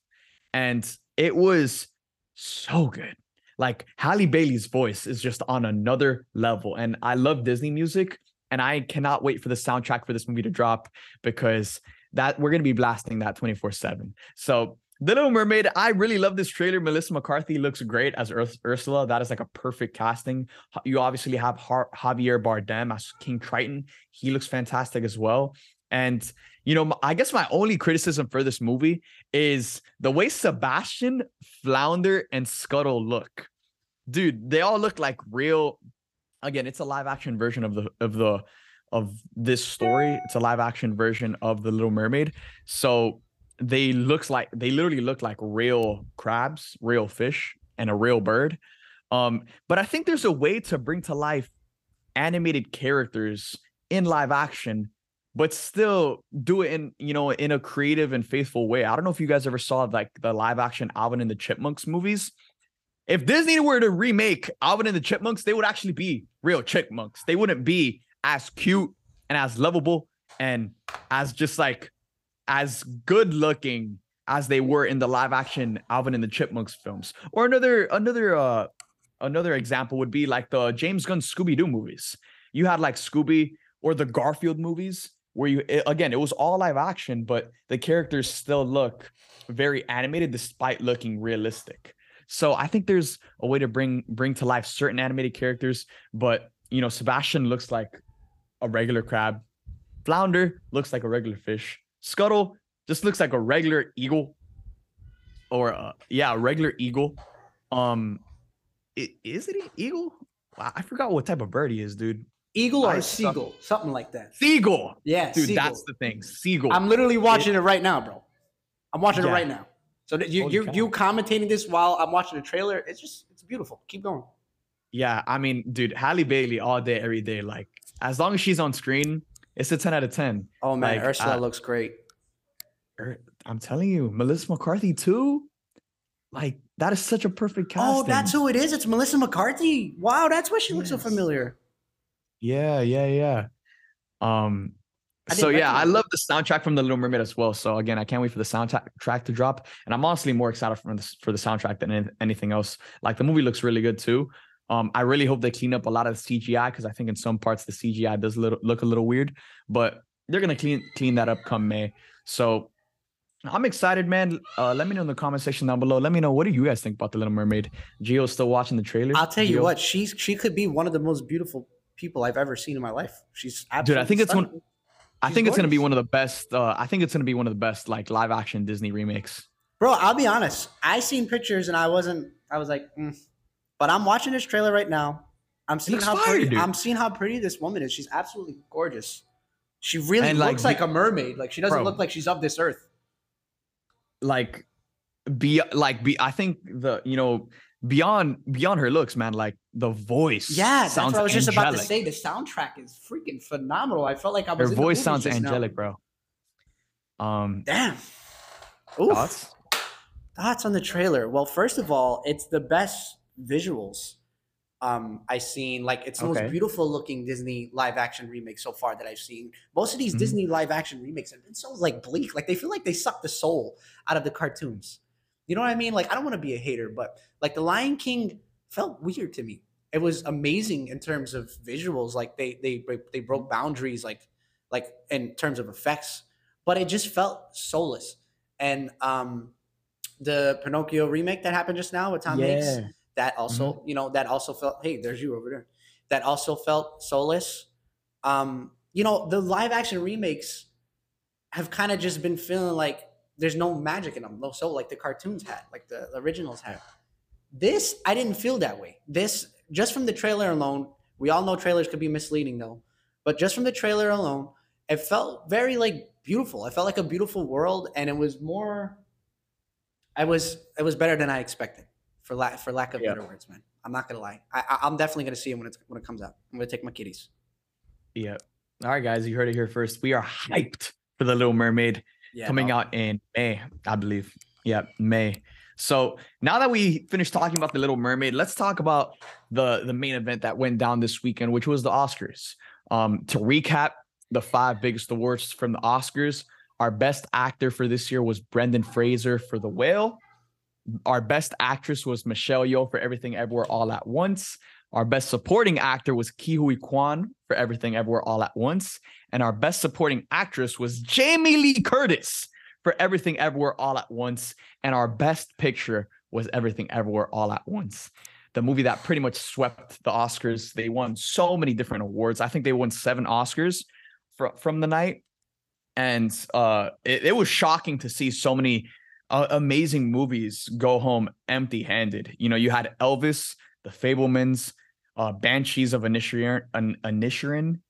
[SPEAKER 1] And it was so good. Like Halle Bailey's voice is just on another level. And I love Disney music. And I cannot wait for the soundtrack for this movie to drop because that we're gonna be blasting that 24-7. So the Little Mermaid, I really love this trailer. Melissa McCarthy looks great as Ur- Ursula. That is like a perfect casting. You obviously have Javier Bardem as King Triton. He looks fantastic as well. And you know, I guess my only criticism for this movie is the way Sebastian, Flounder, and Scuttle look. Dude, they all look like real. Again, it's a live action version of the of the of this story. It's a live action version of the Little Mermaid. So they looks like they literally look like real crabs, real fish, and a real bird. Um, but I think there's a way to bring to life animated characters in live action but still do it in you know in a creative and faithful way. I don't know if you guys ever saw like the live action Alvin and the Chipmunks movies. If Disney were to remake Alvin and the Chipmunks, they would actually be real chipmunks. They wouldn't be as cute and as lovable and as just like as good looking as they were in the live action Alvin and the Chipmunks films. Or another another uh another example would be like the James Gunn Scooby Doo movies. You had like Scooby or the Garfield movies where you it, again it was all live action but the characters still look very animated despite looking realistic. So i think there's a way to bring bring to life certain animated characters but you know sebastian looks like a regular crab. Flounder looks like a regular fish. Scuttle just looks like a regular eagle or uh, yeah a regular eagle. Um it, is it an eagle? I forgot what type of bird he is dude
[SPEAKER 2] Eagle or seagull, something like that.
[SPEAKER 1] Seagull.
[SPEAKER 2] Yeah,
[SPEAKER 1] dude, that's the thing. Seagull.
[SPEAKER 2] I'm literally watching it, it right now, bro. I'm watching yeah. it right now. So you you you commentating this while I'm watching the trailer. It's just it's beautiful. Keep going.
[SPEAKER 1] Yeah, I mean, dude, Halle Bailey all day, every day. Like, as long as she's on screen, it's a 10 out of 10.
[SPEAKER 2] Oh man, like, Ursula uh, looks great.
[SPEAKER 1] I'm telling you, Melissa McCarthy too. Like, that is such a perfect casting.
[SPEAKER 2] Oh, that's who it is. It's Melissa McCarthy. Wow, that's why she looks so familiar.
[SPEAKER 1] Yeah, yeah, yeah. Um, so yeah, I love the soundtrack from The Little Mermaid as well. So again, I can't wait for the soundtrack to drop, and I'm honestly more excited for the for the soundtrack than anything else. Like the movie looks really good too. Um, I really hope they clean up a lot of the CGI because I think in some parts the CGI does little, look a little weird, but they're gonna clean clean that up come May. So I'm excited, man. Uh, let me know in the comment section down below. Let me know what do you guys think about the Little Mermaid. Geo's still watching the trailer.
[SPEAKER 2] I'll tell
[SPEAKER 1] Geo?
[SPEAKER 2] you what, she's she could be one of the most beautiful people I've ever seen in my life. She's dude.
[SPEAKER 1] I think it's one. I think gorgeous. it's gonna be one of the best. Uh, I think it's gonna be one of the best like live action Disney remakes.
[SPEAKER 2] Bro, I'll be honest. I seen pictures and I wasn't. I was like, mm. but I'm watching this trailer right now. I'm seeing how fire, pretty. Dude. I'm seeing how pretty this woman is. She's absolutely gorgeous. She really and looks like, like, a mermaid. Like she doesn't bro, look like she's of this earth.
[SPEAKER 1] Like, be like be. I think the you know beyond beyond her looks, man. Like the voice.
[SPEAKER 2] Yeah, that's what I was angelic. just about to say. The soundtrack is freaking phenomenal. I felt like I
[SPEAKER 1] was. Her voice sounds angelic, now. bro. Um.
[SPEAKER 2] Damn. Oof. Thoughts? Thoughts on the trailer? Well, first of all, it's the best visuals um I seen. Like it's the okay. most beautiful looking Disney live action remake so far that I've seen. Most of these mm-hmm. Disney live action remakes have been so like bleak. Like they feel like they suck the soul out of the cartoons. You know what I mean? Like I don't want to be a hater, but like the Lion King felt weird to me. It was amazing in terms of visuals. Like they they they broke boundaries like like in terms of effects, but it just felt soulless. And um the Pinocchio remake that happened just now with Tom yeah. Hanks, that also, mm-hmm. you know, that also felt, hey, there's you over there. That also felt soulless. Um, you know, the live action remakes have kind of just been feeling like there's no magic in them, no soul like the cartoons had, like the originals had. This I didn't feel that way. This just from the trailer alone, we all know trailers could be misleading though, but just from the trailer alone, it felt very like beautiful. I felt like a beautiful world, and it was more. I was it was better than I expected, for lack for lack of yeah. better words, man. I'm not gonna lie. I, I'm definitely gonna see it when it's when it comes out. I'm gonna take my kitties.
[SPEAKER 1] Yeah. All right, guys, you heard it here first. We are hyped for the Little Mermaid yeah, coming out in May, I believe. Yeah, May. So now that we finished talking about the Little Mermaid, let's talk about the the main event that went down this weekend, which was the Oscars. Um, to recap the five biggest awards from the Oscars, our best actor for this year was Brendan Fraser for The Whale. Our best actress was Michelle Yeoh for Everything Everywhere All at Once. Our best supporting actor was Ke Quan for Everything Everywhere All at Once. And our best supporting actress was Jamie Lee Curtis for Everything Everywhere All at Once. And our best picture was Everything Everywhere All at Once. The movie that pretty much swept the Oscars. They won so many different awards. I think they won seven Oscars fr- from the night. And uh, it, it was shocking to see so many uh, amazing movies go home empty handed. You know, you had Elvis, The Fabelmans, uh, Banshees of Inisherin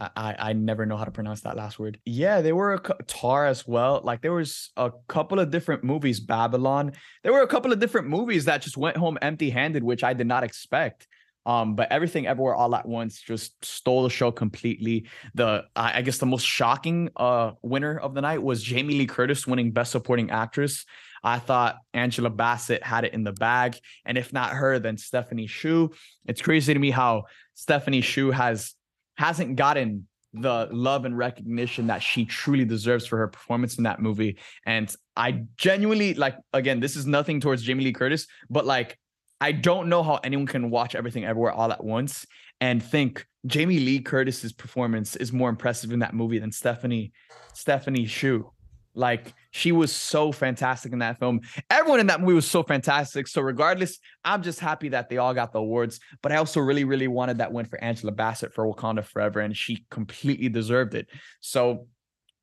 [SPEAKER 1] I I never know how to pronounce that last word. Yeah, there were a Tar as well. Like there was a couple of different movies. Babylon. There were a couple of different movies that just went home empty-handed, which I did not expect. Um, but everything everywhere all at once just stole the show completely. The I, I guess the most shocking uh winner of the night was Jamie Lee Curtis winning Best Supporting Actress. I thought Angela Bassett had it in the bag, and if not her, then Stephanie Hsu. It's crazy to me how Stephanie Hsu has hasn't gotten the love and recognition that she truly deserves for her performance in that movie. And I genuinely like again, this is nothing towards Jamie Lee Curtis, but like I don't know how anyone can watch everything everywhere all at once and think Jamie Lee Curtis's performance is more impressive in that movie than Stephanie Stephanie Hsu. Like she was so fantastic in that film. Everyone in that movie was so fantastic. So regardless, I'm just happy that they all got the awards. But I also really, really wanted that win for Angela Bassett for Wakanda Forever, and she completely deserved it. So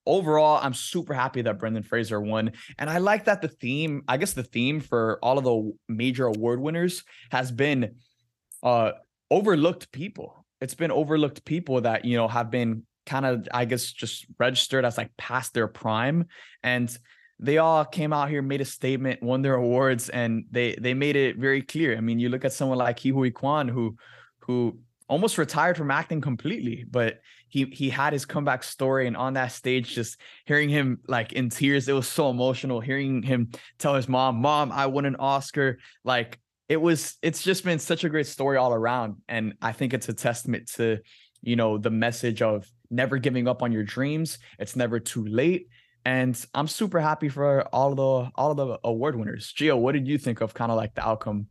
[SPEAKER 1] overall, I'm super happy that Brendan Fraser won. And I like that the theme, I guess the theme for all of the major award winners has been uh overlooked people. It's been overlooked people that, you know, have been kind of, I guess, just registered as like past their prime. And they all came out here, made a statement, won their awards, and they they made it very clear. I mean, you look at someone like Ke Quan, who who almost retired from acting completely, but he he had his comeback story, and on that stage, just hearing him like in tears, it was so emotional. Hearing him tell his mom, "Mom, I won an Oscar," like it was. It's just been such a great story all around, and I think it's a testament to you know the message of never giving up on your dreams. It's never too late and I'm super happy for all of the all of the award winners. Geo, what did you think of kind of like the outcome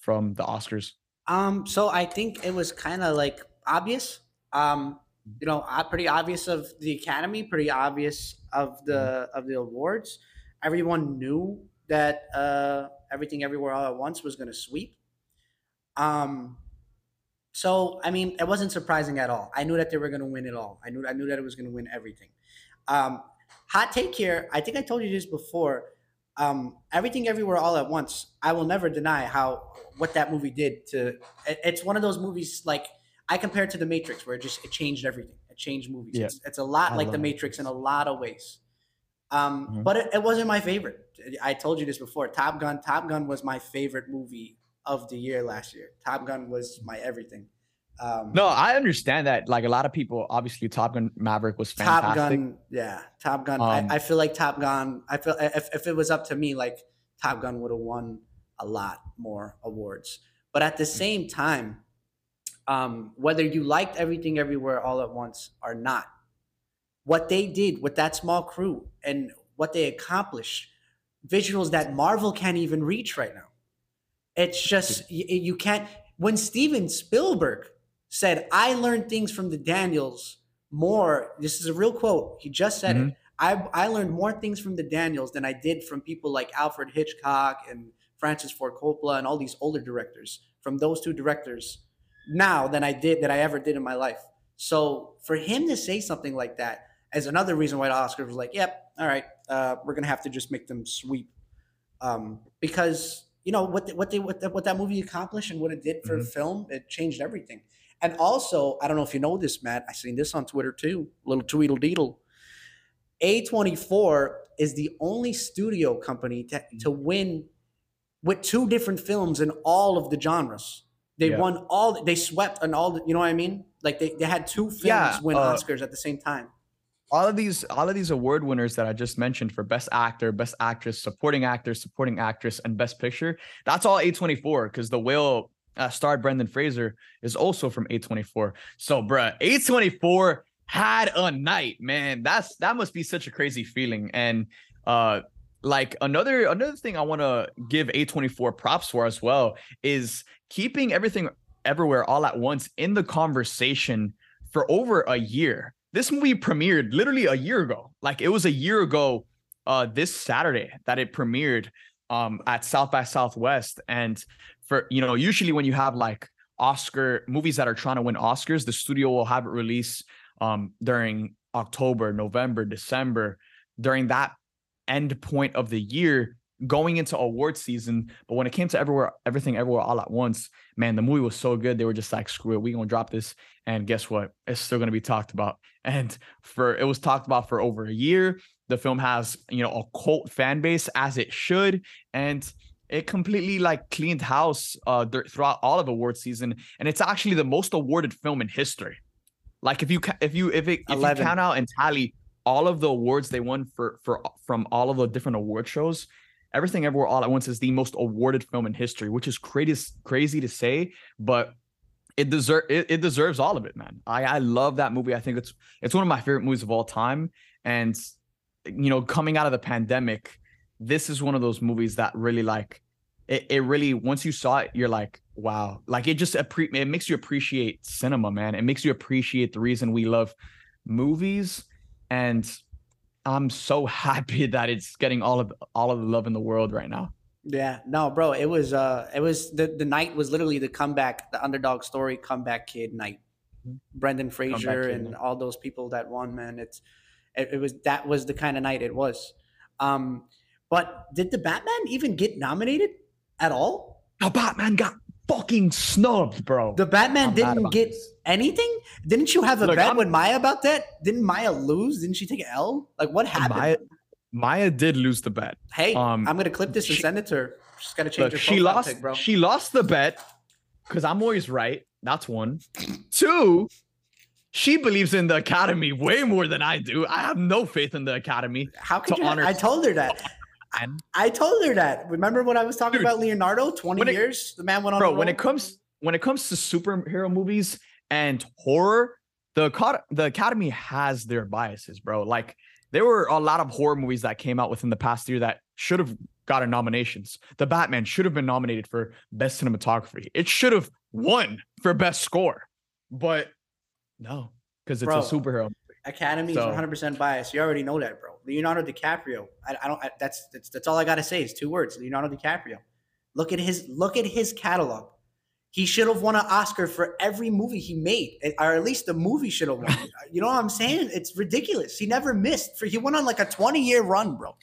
[SPEAKER 1] from the Oscars?
[SPEAKER 2] Um, so I think it was kind of like obvious. Um, you know, pretty obvious of the Academy, pretty obvious of the mm-hmm. of the awards. Everyone knew that uh, everything everywhere all at once was going to sweep. Um, so I mean, it wasn't surprising at all. I knew that they were going to win it all. I knew I knew that it was going to win everything. Um, hot take here. I think I told you this before. Um, everything everywhere all at once. I will never deny how what that movie did to. It, it's one of those movies like I compare it to The Matrix, where it just it changed everything. It changed movies. Yeah. It's, it's a lot I like The Matrix in a lot of ways. Um, mm-hmm. But it, it wasn't my favorite. I told you this before. Top Gun. Top Gun was my favorite movie of the year last year. Top Gun was my everything.
[SPEAKER 1] Um, no, I understand that. Like a lot of people, obviously, Top Gun Maverick was fantastic.
[SPEAKER 2] Top Gun, yeah, Top Gun. Um, I, I, feel like Top Gun. I feel if, if it was up to me, like Top Gun would have won a lot more awards. But at the same time, um, whether you liked everything everywhere all at once or not, what they did with that small crew and what they accomplished, visuals that Marvel can't even reach right now. It's just you, can't. When Steven Spielberg said, I learned things from the Daniels more. This is a real quote. He just said mm-hmm. it. I, I learned more things from the Daniels than I did from people like Alfred Hitchcock and Francis Ford Coppola and all these older directors. From those two directors now than I did that I ever did in my life. So for him to say something like that as another reason why the Oscars was like, yep, all right, uh, we're gonna have to just make them sweep, um, because you know what the, what they what, the, what that movie accomplished and what it did for mm-hmm. film, it changed everything. And also, I don't know if you know this, Matt. I seen this on Twitter too. Little tweedle deedle. A24 is the only studio company to, to win with two different films in all of the genres. They yeah. won all. They swept on all. The, you know what I mean? Like they, they had two films yeah, win uh, Oscars at the same time.
[SPEAKER 1] All of these, all of these award winners that I just mentioned for Best Actor, Best Actress, Supporting Actor, Supporting Actress, and Best Picture. That's all A24 because The Whale uh, star Brendan Fraser is also from A24. So, bruh, A24 had a night, man. That's that must be such a crazy feeling. And uh like another another thing I want to give A24 props for as well is keeping everything everywhere all at once in the conversation for over a year. This movie premiered literally a year ago. Like it was a year ago uh this Saturday that it premiered um at South by Southwest and for you know usually when you have like Oscar movies that are trying to win Oscars, the studio will have it release um, during October, November, December, during that end point of the year, going into award season. But when it came to everywhere, everything, everywhere, all at once, man, the movie was so good. They were just like, screw it, we gonna drop this, and guess what? It's still gonna be talked about. And for it was talked about for over a year. The film has you know a cult fan base as it should, and it completely like cleaned house uh throughout all of award season and it's actually the most awarded film in history like if you if you if it if you count out and tally all of the awards they won for for from all of the different award shows everything everywhere all at once is the most awarded film in history which is crazy crazy to say but it deserve it, it deserves all of it man. I i love that movie. I think it's it's one of my favorite movies of all time. And you know coming out of the pandemic this is one of those movies that really like it, it really once you saw it you're like wow. Like it just appre- it makes you appreciate cinema man. It makes you appreciate the reason we love movies. And i'm so happy that it's getting all of all of the love in the world right now
[SPEAKER 2] yeah no bro it was uh it was the the night was literally the comeback the underdog story comeback kid night mm-hmm. brendan fraser and all those people that won man it's it, it was that was the kind of night it was um but did the batman even get nominated at all?
[SPEAKER 1] The Batman got fucking snubbed, bro.
[SPEAKER 2] The Batman I'm didn't get this. anything. Didn't you have a Look, bet I'm, with Maya about that? Didn't Maya lose? Didn't she take an L? Like what happened?
[SPEAKER 1] Maya, Maya did lose the bet.
[SPEAKER 2] Hey, um, I'm gonna clip this and she, send it to her. She's gotta change look, her
[SPEAKER 1] she lost, pick, bro. She lost the bet because I'm always right. That's one. Two, she believes in the academy way more than I do. I have no faith in the academy.
[SPEAKER 2] How could you? Honor- I told her that. I told her that. Remember when I was talking Dude, about Leonardo? Twenty it, years, the man went on.
[SPEAKER 1] Bro, when it comes when it comes to superhero movies and horror, the the Academy has their biases, bro. Like there were a lot of horror movies that came out within the past year that should have gotten nominations. The Batman should have been nominated for best cinematography. It should have won for best score, but no, because it's bro, a superhero.
[SPEAKER 2] Academy so. is 100% biased. You already know that, bro. Leonardo DiCaprio. I, I don't. I, that's, that's that's all I gotta say is two words. Leonardo DiCaprio. Look at his look at his catalog. He should have won an Oscar for every movie he made, eh, or at least the movie should have won. you know what I'm saying? It's ridiculous. He never missed. For he went on like a 20 year run, bro.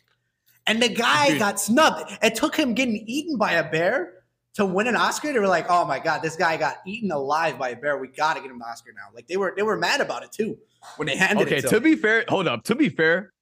[SPEAKER 2] And the guy Dude. got snubbed. It took him getting eaten by a bear to win an Oscar. They were like, "Oh my god, this guy got eaten alive by a bear. We got to get him an Oscar now." Like they were they were mad about it too when they handed
[SPEAKER 1] okay,
[SPEAKER 2] it.
[SPEAKER 1] Okay, to, be fair, hold up. To be fair,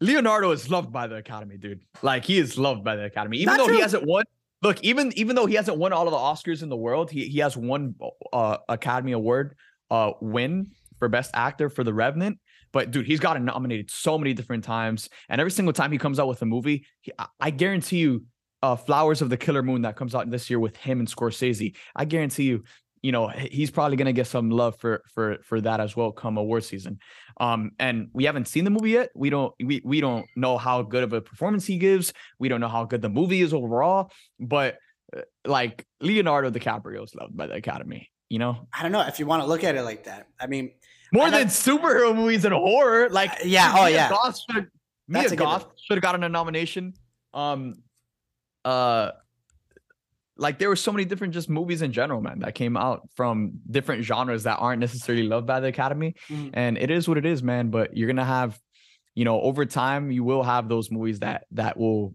[SPEAKER 1] Leonardo is loved by the Academy, dude. Like he is loved by the Academy, even Not though true. he hasn't won look, even even though he hasn't won all of the Oscars in the world, he he has one uh, Academy Award uh, win for Best Actor for The Revenant. But dude, he's gotten nominated so many different times, and every single time he comes out with a movie, he, I guarantee you, uh, Flowers of the Killer Moon that comes out this year with him and Scorsese, I guarantee you, you know he's probably going to get some love for for for that as well come award season. Um and we haven't seen the movie yet. We don't we, we don't know how good of a performance he gives. We don't know how good the movie is overall. But uh, like leonardo dicaprio is loved by the academy you know?
[SPEAKER 2] I don't know if you want to look at it like that. I mean
[SPEAKER 1] more than superhero movies and horror. Like uh,
[SPEAKER 2] yeah oh yeah. Goth
[SPEAKER 1] should, Mia Goth should have gotten a nomination. Um uh like there were so many different just movies in general, man, that came out from different genres that aren't necessarily loved by the Academy. Mm. And it is what it is, man. But you're gonna have, you know, over time, you will have those movies that that will,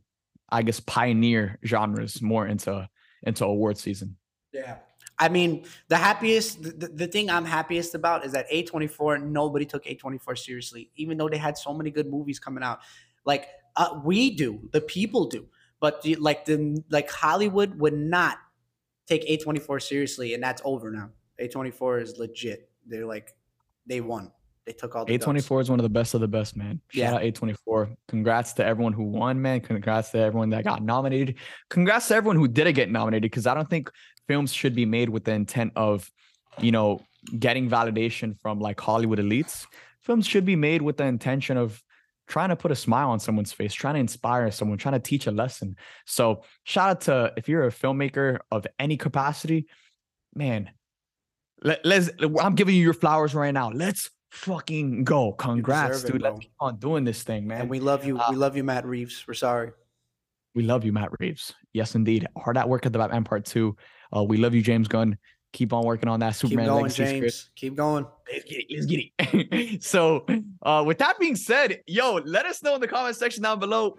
[SPEAKER 1] I guess, pioneer genres more into into award season.
[SPEAKER 2] Yeah. I mean, the happiest, the, the thing I'm happiest about is that A24, nobody took A24 seriously, even though they had so many good movies coming out. Like uh, we do, the people do. But the, like the like Hollywood would not take A24 seriously, and that's over now. A24 is legit. They're like they won. They took all the
[SPEAKER 1] A24 is one of the best of the best, man. Shout yeah. out A24. Congrats to everyone who won, man. Congrats to everyone that got nominated. Congrats to everyone who didn't get nominated because I don't think films should be made with the intent of, you know, getting validation from like Hollywood elites. Films should be made with the intention of trying to put a smile on someone's face, trying to inspire someone, trying to teach a lesson. So, shout out to if you're a filmmaker of any capacity, man. Let, us I'm giving you your flowers right now. Let's fucking go. Congrats, dude. It, Let's keep on doing this thing, man.
[SPEAKER 2] And we love you. Uh, we love you, Matt Reeves. We're sorry.
[SPEAKER 1] We love you, Matt Reeves. Yes, indeed. Hard at work at the Batman Part Two. Uh, we love you, James Gunn keep on working on that Superman
[SPEAKER 2] keep going,
[SPEAKER 1] legacy
[SPEAKER 2] James. script. Keep going.
[SPEAKER 1] Let's get it. Let's get it. so, uh, with that being said, yo, let us know in the comment section down below.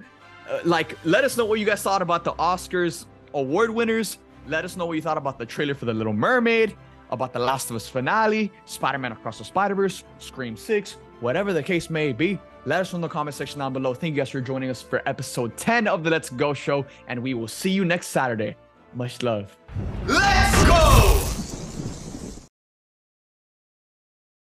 [SPEAKER 1] Uh, like, let us know what you guys thought about the Oscars award winners. Let us know what you thought about the trailer for The Little Mermaid, about The Last of Us finale, Spider Man Across the Spider Verse, Scream 6, whatever the case may be. Let us know in the comment section down below. Thank you guys for joining us for episode 10 of the Let's Go Show, and we will see you next Saturday. Much love.
[SPEAKER 3] Let's go!